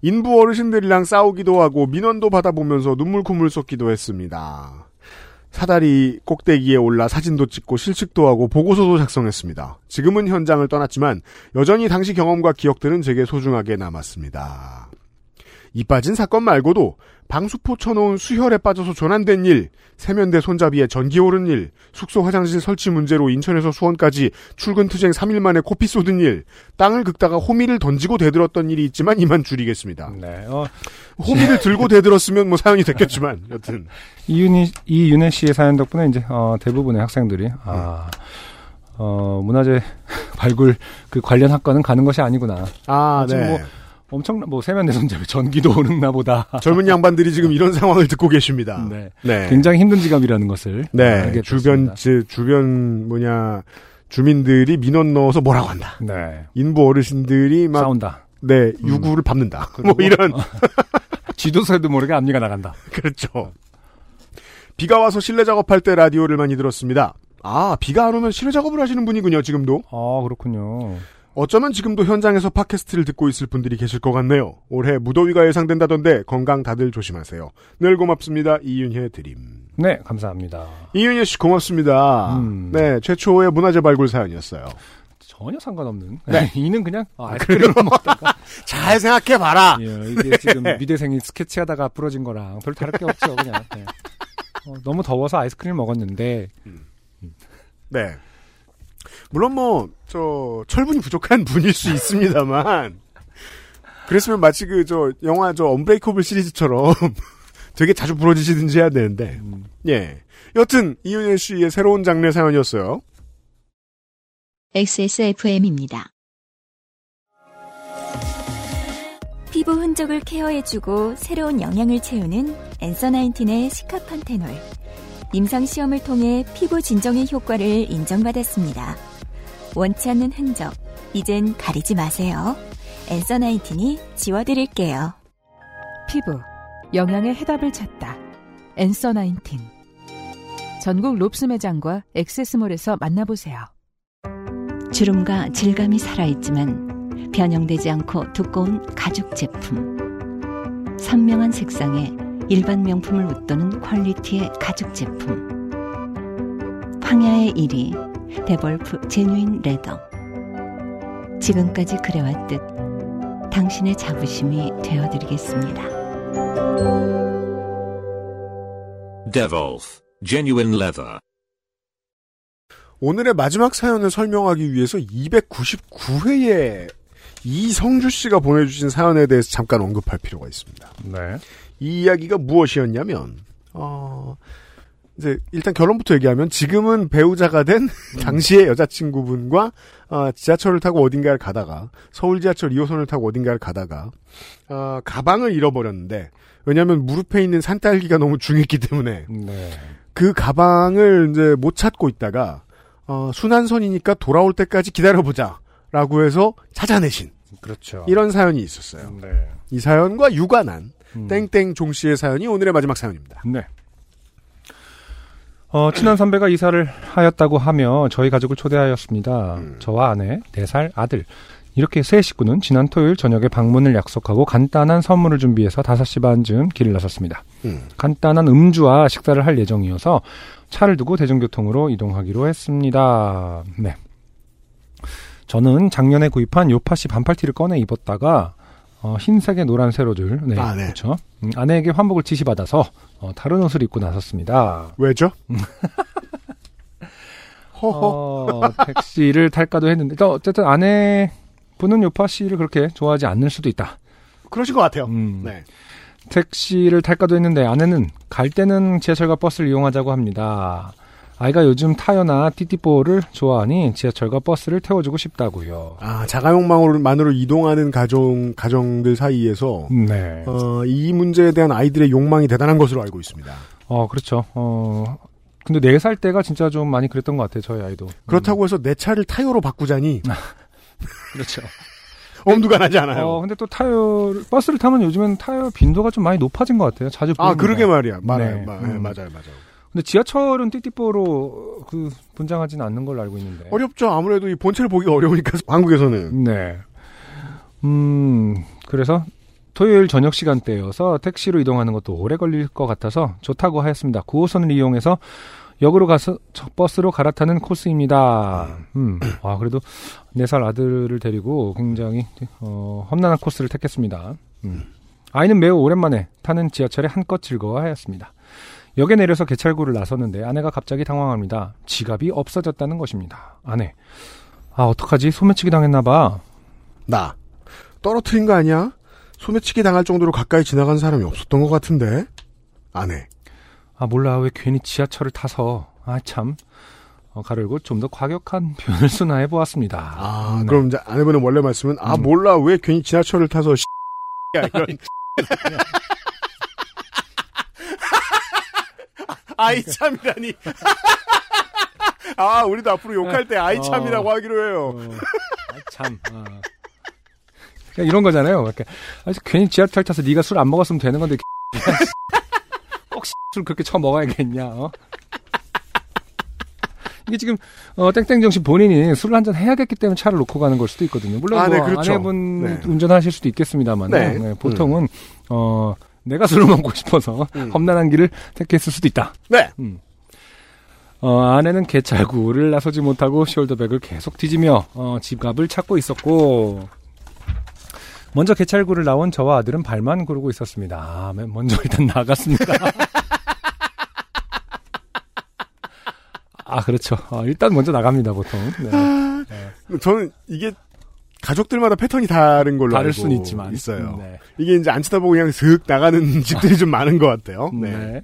인부 어르신들이랑 싸우기도 하고 민원도 받아보면서 눈물 콧물 쏟기도 했습니다. 사다리 꼭대기에 올라 사진도 찍고 실측도 하고 보고서도 작성했습니다. 지금은 현장을 떠났지만 여전히 당시 경험과 기억들은 제게 소중하게 남았습니다. 이 빠진 사건 말고도 방수포 쳐놓은 수혈에 빠져서 전환된 일, 세면대 손잡이에 전기 오른 일, 숙소 화장실 설치 문제로 인천에서 수원까지 출근 투쟁 3일 만에 코피 쏟은 일, 땅을 긁다가 호미를 던지고 대들었던 일이 있지만 이만 줄이겠습니다. 네. 어, 호미를 들고 대들었으면 뭐 사연이 됐겠지만 여튼 이윤희 이윤혜 씨의 사연 덕분에 이제 어, 대부분의 학생들이 아 어, 문화재 발굴 그 관련 학과는 가는 것이 아니구나. 아 네. 뭐 엄청난 뭐 세면대 손잡이 전기도 오르나 보다. 젊은 양반들이 지금 이런 상황을 듣고 계십니다. 네. 네. 굉장히 힘든 직업이라는 것을 네. 주변. 지- 주변 뭐냐 주민들이 민원 넣어서 뭐라고 한다. 네. 인부 어르신들이 막 싸운다. 네, 유구를 밟는다. 뭐 그리고- 이런 지도서에도 모르게 앞니가 나간다. 그렇죠. 비가 와서 실내 작업할 때 라디오를 많이 들었습니다. 아, 비가 안 오면 실내 작업을 하시는 분이군요, 지금도. 아 그렇군요. 어쩌면 지금도 현장에서 팟캐스트를 듣고 있을 분들이 계실 것 같네요. 올해 무더위가 예상된다던데 건강 다들 조심하세요. 늘 고맙습니다. 이윤혜 드림. 네 감사합니다. 이윤혜 씨 고맙습니다. 음. 네, 최초의 문화재 발굴 사연이었어요. 전혀 상관없는. 네. 이는 그냥 아, 아이스크림을 먹다가 잘 생각해 봐라. 예, 이게 지금 미대생이 스케치하다가 부러진 거랑 별 다를 게 없죠, 그냥. 네. 어, 너무 더워서 아이스크림 먹었는데 네. 물론 뭐, 저, 철분이 부족한 분일 수 있습니다만, 그랬으면 마치 그, 저, 영화 저, 언브레이커블 시리즈처럼 되게 자주 부러지시든지 해야 되는데, 음, 예. 여튼, 이윤혜 씨의 새로운 장르 사연이었어요. XSFM입니다. 피부 흔적을 케어해주고 새로운 영양을 채우는 엔서 나인틴의 시카판테놀. 임상 시험을 통해 피부 진정의 효과를 인정받았습니다. 원치 않는 흔적, 이젠 가리지 마세요. 엔서 나인틴이 지워드릴게요. 피부 영양의 해답을 찾다. 엔서 나인틴 전국 롭스 매장과 액세스몰에서 만나보세요. 주름과 질감이 살아있지만 변형되지 않고 두꺼운 가죽 제품. 선명한 색상에 일반 명품을 웃도는 퀄리티의 가죽 제품. 황야의 이리 데볼프 Genuine Leather. 지금까지 그래왔듯 당신의 자부심이 되어드리겠습니다. Devolf Genuine Leather. 오늘의 마지막 사연을 설명하기 위해서 299회에 이성주 씨가 보내주신 사연에 대해서 잠깐 언급할 필요가 있습니다. 네. 이 이야기가 무엇이었냐면, 어, 이제 일단 결론부터 얘기하면 지금은 배우자가 된 당시의 여자친구분과 어, 지하철을 타고 어딘가를 가다가 서울 지하철 2호선을 타고 어딘가를 가다가 어, 가방을 잃어버렸는데 왜냐하면 무릎에 있는 산딸기가 너무 중했기 때문에 네. 그 가방을 이제 못 찾고 있다가 어, 순환선이니까 돌아올 때까지 기다려보자라고 해서 찾아내신 그렇죠. 이런 사연이 있었어요. 네. 이 사연과 유관한 음. 땡땡 종 씨의 사연이 오늘의 마지막 사연입니다. 네. 어, 친한 선배가 이사를 하였다고 하며 저희 가족을 초대하였습니다. 음. 저와 아내, 4살 아들. 이렇게 세 식구는 지난 토요일 저녁에 방문을 약속하고 간단한 선물을 준비해서 5시 반쯤 길을 나섰습니다. 음. 간단한 음주와 식사를 할 예정이어서 차를 두고 대중교통으로 이동하기로 했습니다. 네. 저는 작년에 구입한 요파시 반팔티를 꺼내 입었다가 어, 흰색에 노란 세로줄, 네, 아, 네. 그렇죠. 음, 아내에게 환복을 지시받아서 어, 다른 옷을 입고 나섰습니다. 왜죠? 허허. 어, 택시를 탈까도 했는데, 또 어쨌든 아내 분은 요파 씨를 그렇게 좋아하지 않을 수도 있다. 그러신 것 같아요. 음, 네. 택시를 탈까도 했는데 아내는 갈 때는 지하철과 버스를 이용하자고 합니다. 아이가 요즘 타요나 띠띠뽀를 좋아하니 지하철과 버스를 태워주고 싶다고요. 아, 자가용망으로만으로 이동하는 가정, 가정들 사이에서, 네. 어, 이 문제에 대한 아이들의 욕망이 대단한 것으로 알고 있습니다. 어, 그렇죠. 어, 근데 네 살 때가 진짜 좀 많이 그랬던 것 같아요, 저희 아이도. 음, 그렇다고 해서 내 차를 타요로 바꾸자니, 그렇죠. 엄두가 나지 않아요. 어, 근데 또 타요, 버스를 타면 요즘엔 타요 빈도가 좀 많이 높아진 것 같아요. 자주 아. 그러게 말이야. 맞아요. 네. 마- 음. 맞아요. 맞아요. 근데 지하철은 띠띠뽀로 그 분장하지는 않는 걸로 알고 있는데. 어렵죠. 아무래도 이 본체를 보기가 어려우니까, 한국에서는. 네. 음, 그래서 토요일 저녁 시간대여서 택시로 이동하는 것도 오래 걸릴 것 같아서 좋다고 하였습니다. 9호선을 이용해서 역으로 가서 저 버스로 갈아타는 코스입니다. 음, 아, 그래도 4살 아들을 데리고 굉장히, 어, 험난한 코스를 택했습니다. 음. 아이는 매우 오랜만에 타는 지하철에 한껏 즐거워하였습니다. 역에 내려서 개찰구를 나섰는데 아내가 갑자기 당황합니다. 지갑이 없어졌다는 것입니다. 아내. 아, 어떡하지? 소매치기 당했나봐. 나. 떨어뜨린 거 아니야? 소매치기 당할 정도로 가까이 지나간 사람이 없었던 것 같은데? 아내. 아, 몰라. 왜 괜히 지하철을 타서. 아, 참. 어, 가르고 좀 더 과격한 표현을 순화해 보았습니다. 아, 네. 그럼 이제 아내분의 원래 말씀은, 아, 음. 몰라. 왜 괜히 지하철을 타서, 야, 이런. 아이 참이라니. 아, 우리도 앞으로 욕할 때 아이 참이라고 하기로 해요. 어, 아, 참. 아. 그냥 이런 거잖아요. 이렇게. 아, 괜히 지하철 타서 네가 술 안 먹었으면 되는 건데 꼭 술 그렇게 처 먹어야겠냐. 어? 이게 지금 어, 땡땡정 씨 본인이 술을 한잔 해야겠기 때문에 차를 놓고 가는 걸 수도 있거든요. 물론 아, 뭐 네, 그렇죠. 아내분 네. 운전하실 수도 있겠습니다만 네. 보통은 어, 내가 술을 먹고 싶어서 음. 험난한 길을 택했을 수도 있다. 네. 음. 어, 아내는 개찰구를 나서지 못하고 숄더백을 계속 뒤지며 어, 지갑을 찾고 있었고 먼저 개찰구를 나온 저와 아들은 발만 구르고 있었습니다. 아, 맨 먼저 일단 나갔습니다. 아 그렇죠. 어, 일단 먼저 나갑니다 보통. 네. 저는 이게 가족들마다 패턴이 다른 걸로 다를 수는 있지만 있어요. 네. 이게 이제 안 쳐다보고 그냥 슥 나가는 집들이 좀 많은 것 같아요. 네. 네.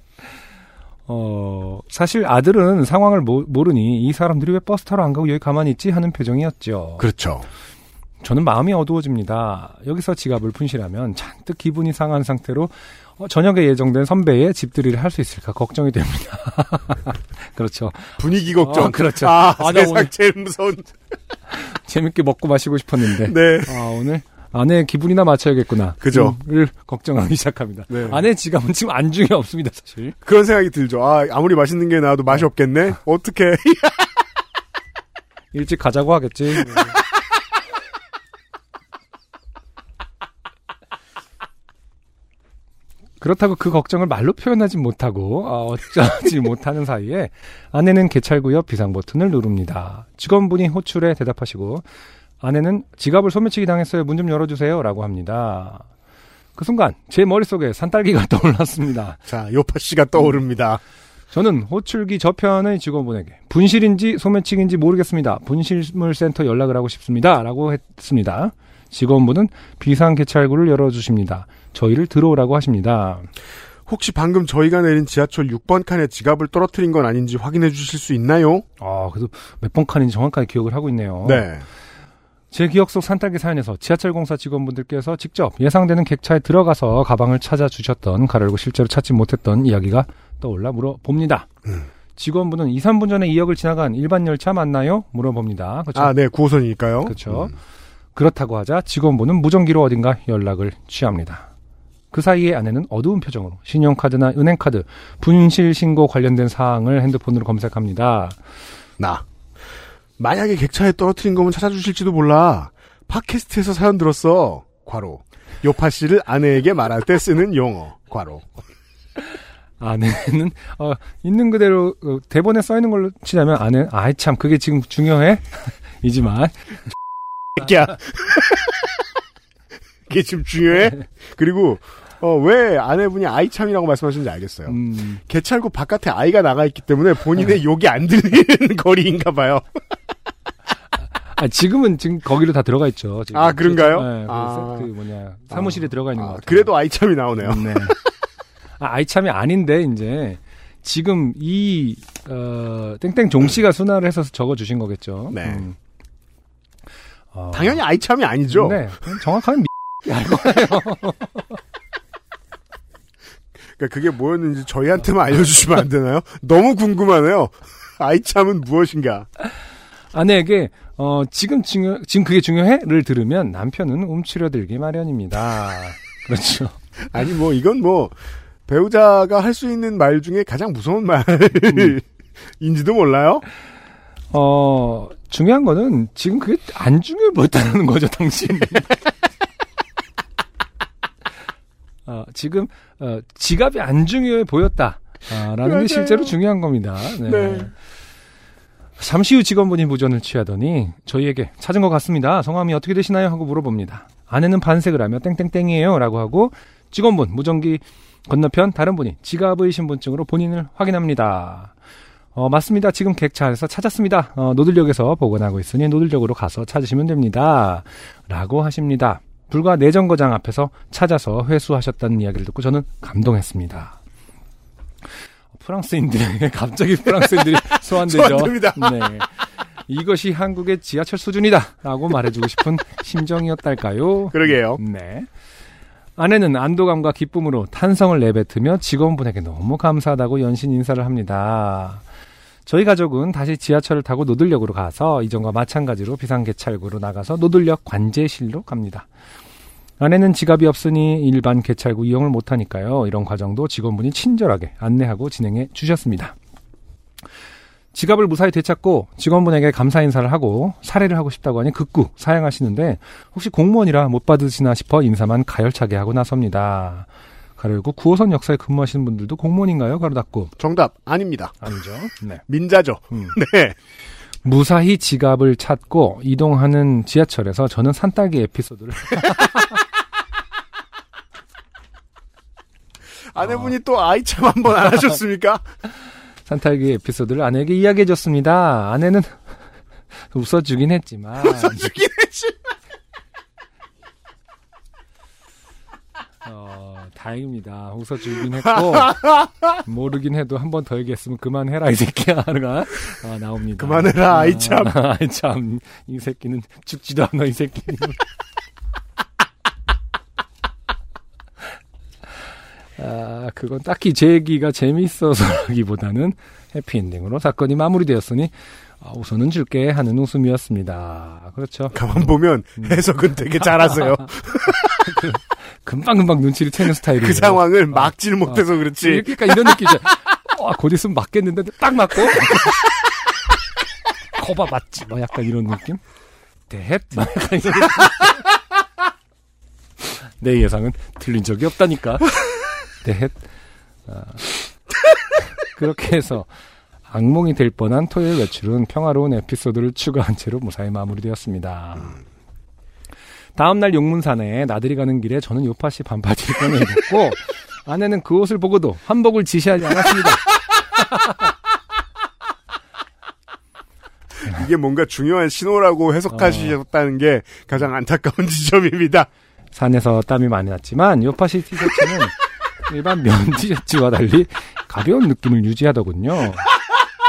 어, 사실 아들은 상황을 모, 모르니 이 사람들이 왜 버스 타러 안 가고 여기 가만히 있지 하는 표정이었죠. 그렇죠. 저는 마음이 어두워집니다. 여기서 지갑을 분실하면 잔뜩 기분이 상한 상태로 어, 저녁에 예정된 선배의 집들이를 할 수 있을까 걱정이 됩니다. 그렇죠. 분위기 걱정. 어, 그렇죠. 아, 아, 나 세상 오늘 제일 무서운. 재밌게 먹고 마시고 싶었는데 네. 아, 오늘 아내의 기분이나 맞춰야겠구나. 그죠. 를 걱정하기 시작합니다. 네. 아내 지갑은 지금 안중에 없습니다, 사실. 그런 생각이 들죠. 아, 아무리 맛있는 게 나와도 맛이 없겠네? 어떻게. 일찍 가자고 하겠지. 그렇다고 그 걱정을 말로 표현하지 못하고 아, 어쩌지 못하는 사이에 아내는 개찰구 옆 비상 버튼을 누릅니다. 직원분이 호출에 대답하시고 아내는 지갑을 소매치기 당했어요. 문 좀 열어주세요 라고 합니다. 그 순간 제 머릿속에 산딸기가 떠올랐습니다. 자, 요파 씨가 떠오릅니다. 저는 호출기 저편의 직원분에게 분실인지 소매치기인지 모르겠습니다. 분실물센터 연락을 하고 싶습니다. 라고 했습니다. 직원분은 비상 개찰구를 열어주십니다. 저희를 들어오라고 하십니다. 혹시 방금 저희가 내린 지하철 6번 칸에 지갑을 떨어뜨린 건 아닌지 확인해 주실 수 있나요? 아, 그래도 몇 번 칸인지 정확하게 기억을 하고 있네요. 네. 제 기억 속 산딸기 사연에서 지하철 공사 직원분들께서 직접 예상되는 객차에 들어가서 가방을 찾아주셨던 가려고 실제로 찾지 못했던 이야기가 떠올라 물어봅니다. 음. 직원분은 2, 3분 전에 이 역을 지나간 일반 열차 맞나요? 물어봅니다. 그렇죠. 아, 네, 9호선이니까요. 그렇죠. 그렇다고 하자 직원분은 무전기로 어딘가 연락을 취합니다. 그 사이에 아내는 어두운 표정으로 신용카드나 은행카드, 분실 신고 관련된 사항을 핸드폰으로 검색합니다. 나. 만약에 객차에 떨어뜨린 거면 찾아주실지도 몰라. 팟캐스트에서 사연 들었어. 과로. 요파 씨를 아내에게 말할 때 쓰는 용어. 과로. 아내는 어, 있는 그대로 어, 대본에 써 있는 걸로 치자면 아내 아이 참 그게 지금 중요해 이지만 야. 그게 지금 중요해? 그리고 어, 왜 아내분이 아이 참이라고 말씀하시는지 알겠어요. 음, 개찰구 바깥에 아이가 나가 있기 때문에 본인의 욕이 안 들리는 거리인가 봐요. 아, 지금은 지금 거기로 다 들어가 있죠. 지금. 아, 그런가요? 네, 그, 아. 그 뭐냐 사무실에 들어가 있는 것 아, 같아요. 그래도 아이 참이 나오네요. 네. 아, 아이참이 아닌데 이제 지금 이 어, 땡땡 종 씨가 순화를 해서 적어 주신 거겠죠. 네. 음. 어, 당연히 아이 참이 아니죠. 네. 정확하게 미... 알고 그러니까 그게 뭐였는지 저희한테만 알려주시면 안 되나요? 너무 궁금하네요. 아이 참은 무엇인가? 아내에게 어, 지금 중요 지금 그게 중요해를 들으면 남편은 움츠려들기 마련입니다. 그렇죠. 아니 뭐 이건 뭐 배우자가 할 수 있는 말 중에 가장 무서운 말인지도 몰라요. 어, 중요한 거는 지금 그게 안 중요해 보였다는 거죠, 당신. 어, 지금, 어, 지갑이 안 중요해 보였다. 아, 라는. 게 실제로 중요한 겁니다. 네. 네. 잠시 후 직원분이 무전을 취하더니 저희에게 찾은 것 같습니다. 성함이 어떻게 되시나요? 하고 물어봅니다. 아내는 반색을 하며 땡땡땡이에요. 라고 하고 직원분, 무전기 건너편 다른 분이 지갑의 신분증으로 본인을 확인합니다. 어, 맞습니다. 지금 객차에서 찾았습니다. 어, 노들역에서 보관하고 있으니 노들역으로 가서 찾으시면 됩니다. 라고 하십니다. 불과 내정거장 앞에서 찾아서 회수하셨다는 이야기를 듣고 저는 감동했습니다. 프랑스인들에게 갑자기 프랑스인들이 소환되죠. 네. 이것이 한국의 지하철 수준이다. 라고 말해주고 싶은 심정이었달까요? 그러게요. 네. 아내는 안도감과 기쁨으로 탄성을 내뱉으며 직원분에게 너무 감사하다고 연신 인사를 합니다. 저희 가족은 다시 지하철을 타고 노들역으로 가서 이전과 마찬가지로 비상개찰구로 나가서 노들역 관제실로 갑니다. 아내는 지갑이 없으니 일반 개찰구 이용을 못하니까요. 이런 과정도 직원분이 친절하게 안내하고 진행해 주셨습니다. 지갑을 무사히 되찾고 직원분에게 감사 인사를 하고 사례를 하고 싶다고 하니 극구 사양하시는데 혹시 공무원이라 못 받으시나 싶어 인사만 가열차게 하고 나섭니다. 가려고 9호선 역사에 근무하시는 분들도 공무원인가요? 가로 닫고. 정답 아닙니다. 아니죠. 네. 민자죠. 음. 네. 무사히 지갑을 찾고 이동하는 지하철에서 저는 산딸기 에피소드를 아내분이 또 아이 참 한번 안 하셨습니까? 산딸기 에피소드를 아내에게 이야기해줬습니다. 아내는 웃어주긴 했지만 웃어주긴 했지. 어, 다행입니다. 웃어 주긴 했고 모르긴 해도 한 번 더 얘기했으면 그만해라 이 새끼야 가 아, 나옵니다. 그만해라, 아이 참. 아, 아이 참. 이 새끼는 죽지도 않아 이 새끼. 아, 그건 딱히 제 얘기가 재미있어서라기보다는 해피엔딩으로 사건이 마무리되었으니 아, 우선은 줄게 하는 웃음이었습니다. 그렇죠. 가만 보면 음. 해석은 되게 잘하세요. 금방금방 눈치를 채는 스타일이에요. 그 상황을 막지를 못해서 그렇지. 그러니까 이런 느낌이죠. 와, 곧 있으면 맞겠는데 딱 맞고. 거봐 맞지? 뭐 약간 이런 느낌? 대헷? 뭐 약간 이런 느낌. 내 예상은 틀린 적이 없다니까. 대헷. 아, 그렇게 해서 악몽이 될 뻔한 토요일 외출은 평화로운 에피소드를 추가한 채로 무사히 마무리되었습니다. 다음날 용문산에 나들이 가는 길에 저는 요파시 반바지를 꺼내 입었고 아내는 그 옷을 보고도 한복을 지시하지 않았습니다. 이게 뭔가 중요한 신호라고 해석하셨다는 게 가장 안타까운 지점입니다. 산에서 땀이 많이 났지만 요파시 티셔츠는 일반 면 티셔츠와 달리 가벼운 느낌을 유지하더군요.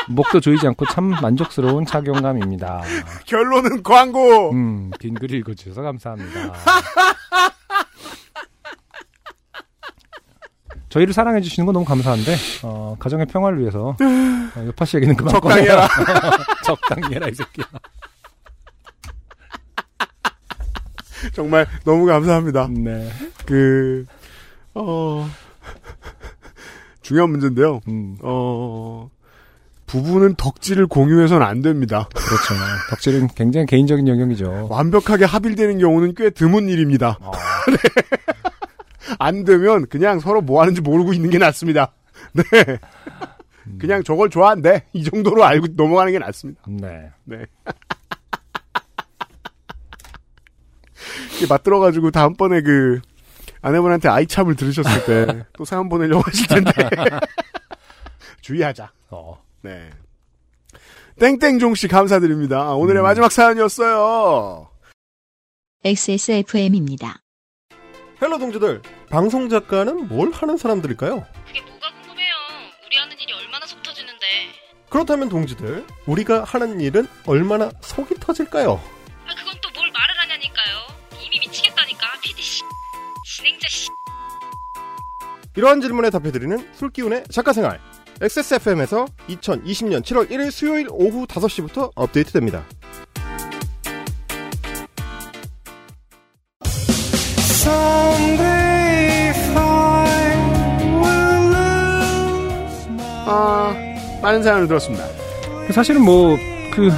목도 조이지 않고 참 만족스러운 착용감입니다. 결론은 광고. 음, 긴 글 읽어주셔서 감사합니다. 저희를 사랑해 주시는 건 너무 감사한데, 어, 가정의 평화를 위해서, 어, 요파 씨 얘기는 그만 적당히 꺼내요. 해라. 적당히 해라, 이 새끼야. 정말 너무 감사합니다. 네. 그, 어, 중요한 문제인데요. 음, 어, 부부는 덕질을 공유해서는 안 됩니다. 그렇죠. 덕질은 굉장히 개인적인 영역이죠. 완벽하게 합일되는 경우는 꽤 드문 일입니다. 어, 네. 안 되면 그냥 서로 뭐 하는지 모르고 있는 게 낫습니다. 네. 그냥 저걸 좋아한대. 이 정도로 알고 넘어가는 게 낫습니다. 네. 네. 이게 맞들어가지고 다음번에 그 아내분한테 아이참을 들으셨을 때 또 사연 보내려고 하실 텐데 주의하자. 어, 네. 땡땡종 씨 감사드립니다. 오늘의 음. 마지막 사연이었어요. XSFM입니다. Hello 동지들, 방송 작가는 뭘 하는 사람들일까요? 그게 뭐가 궁금해요. 우리 하는 일이 얼마나 속 터지는데. 그렇다면 동지들, 우리가 하는 일은 얼마나 속이 터질까요? 아, 그건 또 뭘 말을 하냐니까요. 이미 미치겠다니까. PD 씨. 진행자 씨. 이러한 질문에 답해드리는 술기운의 작가생활. XSFM에서 2020년 7월 1일 수요일 오후 5시부터 업데이트됩니다. 아, 많은 사연을 들었습니다. 사실은 뭐, 그,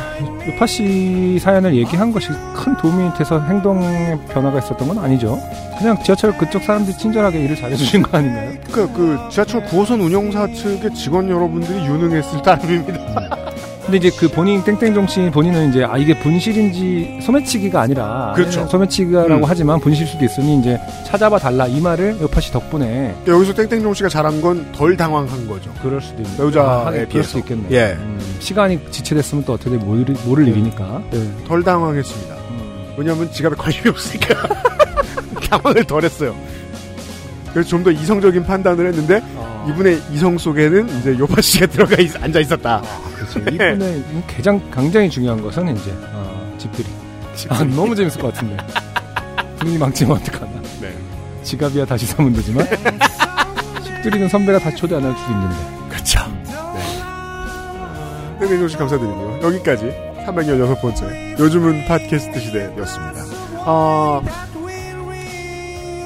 요파 씨 사연을 얘기한 것이 큰 도움이 돼서 행동의 변화가 있었던 건 아니죠. 그냥 지하철 그쪽 사람들이 친절하게 일을 잘해주신 거 아닌가요? 그, 그, 지하철 9호선 운영사 측의 직원 여러분들이 유능했을 따름입니다. 근데 이제 그 본인 땡땡종 씨 본인은 이제 아 이게 분실인지 소매치기가 아니라 그렇죠. 소매치기라고 음. 하지만 분실 수도 있으니 이제 찾아봐 달라 이 말을 요파 씨 덕분에 여기서 땡땡종 씨가 잘한 건 덜 당황한 거죠. 그럴 수도 있는 여자에 아, 비해서. 수 있겠네. 예. 음, 시간이 지체됐으면 또 어떻게 모를, 모를 일이니까. 덜 당황했습니다. 음. 왜냐하면 지갑에 관심이 없으니까 당황을 덜 했어요. 그래서 좀 더 이성적인 판단을 했는데 어. 이분의 이성 속에는 이제 요파 씨가 들어가 있, 앉아 있었다. 그렇죠. 이분의 가장 굉장히 중요한 것은 이제 어, 집들이. 아, 너무 재밌을 것 같은데. 분위기 망치면 어떡하나. 네. 지갑이야 다시 사면 되지만 집들이는 선배가 다시 초대 안 할 수도 있는데. 그렇죠. 네. 땡땡종 씨 감사드리고요. 여기까지 316번째 요즘은 팟캐스트 시대였습니다. 아,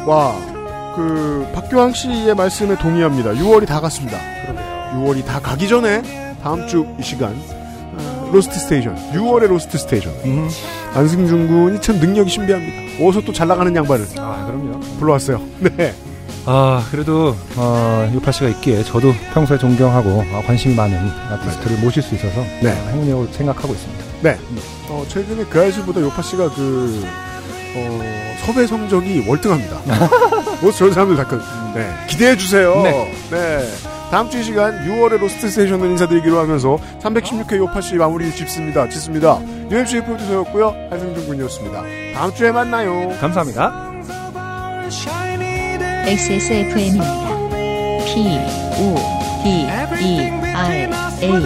와, 그 박교황 씨의 말씀에 동의합니다. 6월이 다 갔습니다. 그러게요. 6월이 다 가기 전에 다음 주 이 시간 어, Lost Station 6월의 Lost Station 음. 안승준 군이 참 능력이 신비합니다. 어디서 또 잘 나가는 양반을 아, 그럼요. 불러왔어요. 네. 아, 그래도, 어, 요파 씨가 있기에 저도 평소에 존경하고 어, 관심이 많은 아티스트를 모실 수 있어서 네. 어, 행운이라고 생각하고 있습니다. 네. 어, 최근에 그 아이실보다 요파 씨가 그, 어, 섭외 성적이 월등합니다. 뭐 저런 사람들 다 그, 네. 기대해 주세요. 네. 네. 다음 주 이 시간 6월의 Lost Station을 인사드리기로 하면서 316회 요파 씨 마무리 짓습니다. 짓습니다. UMC의 프로듀서였고요. 한승준 군이었습니다. 다음 주에 만나요. 감사합니다. XSFM입니다. P, O, D, E, R, A.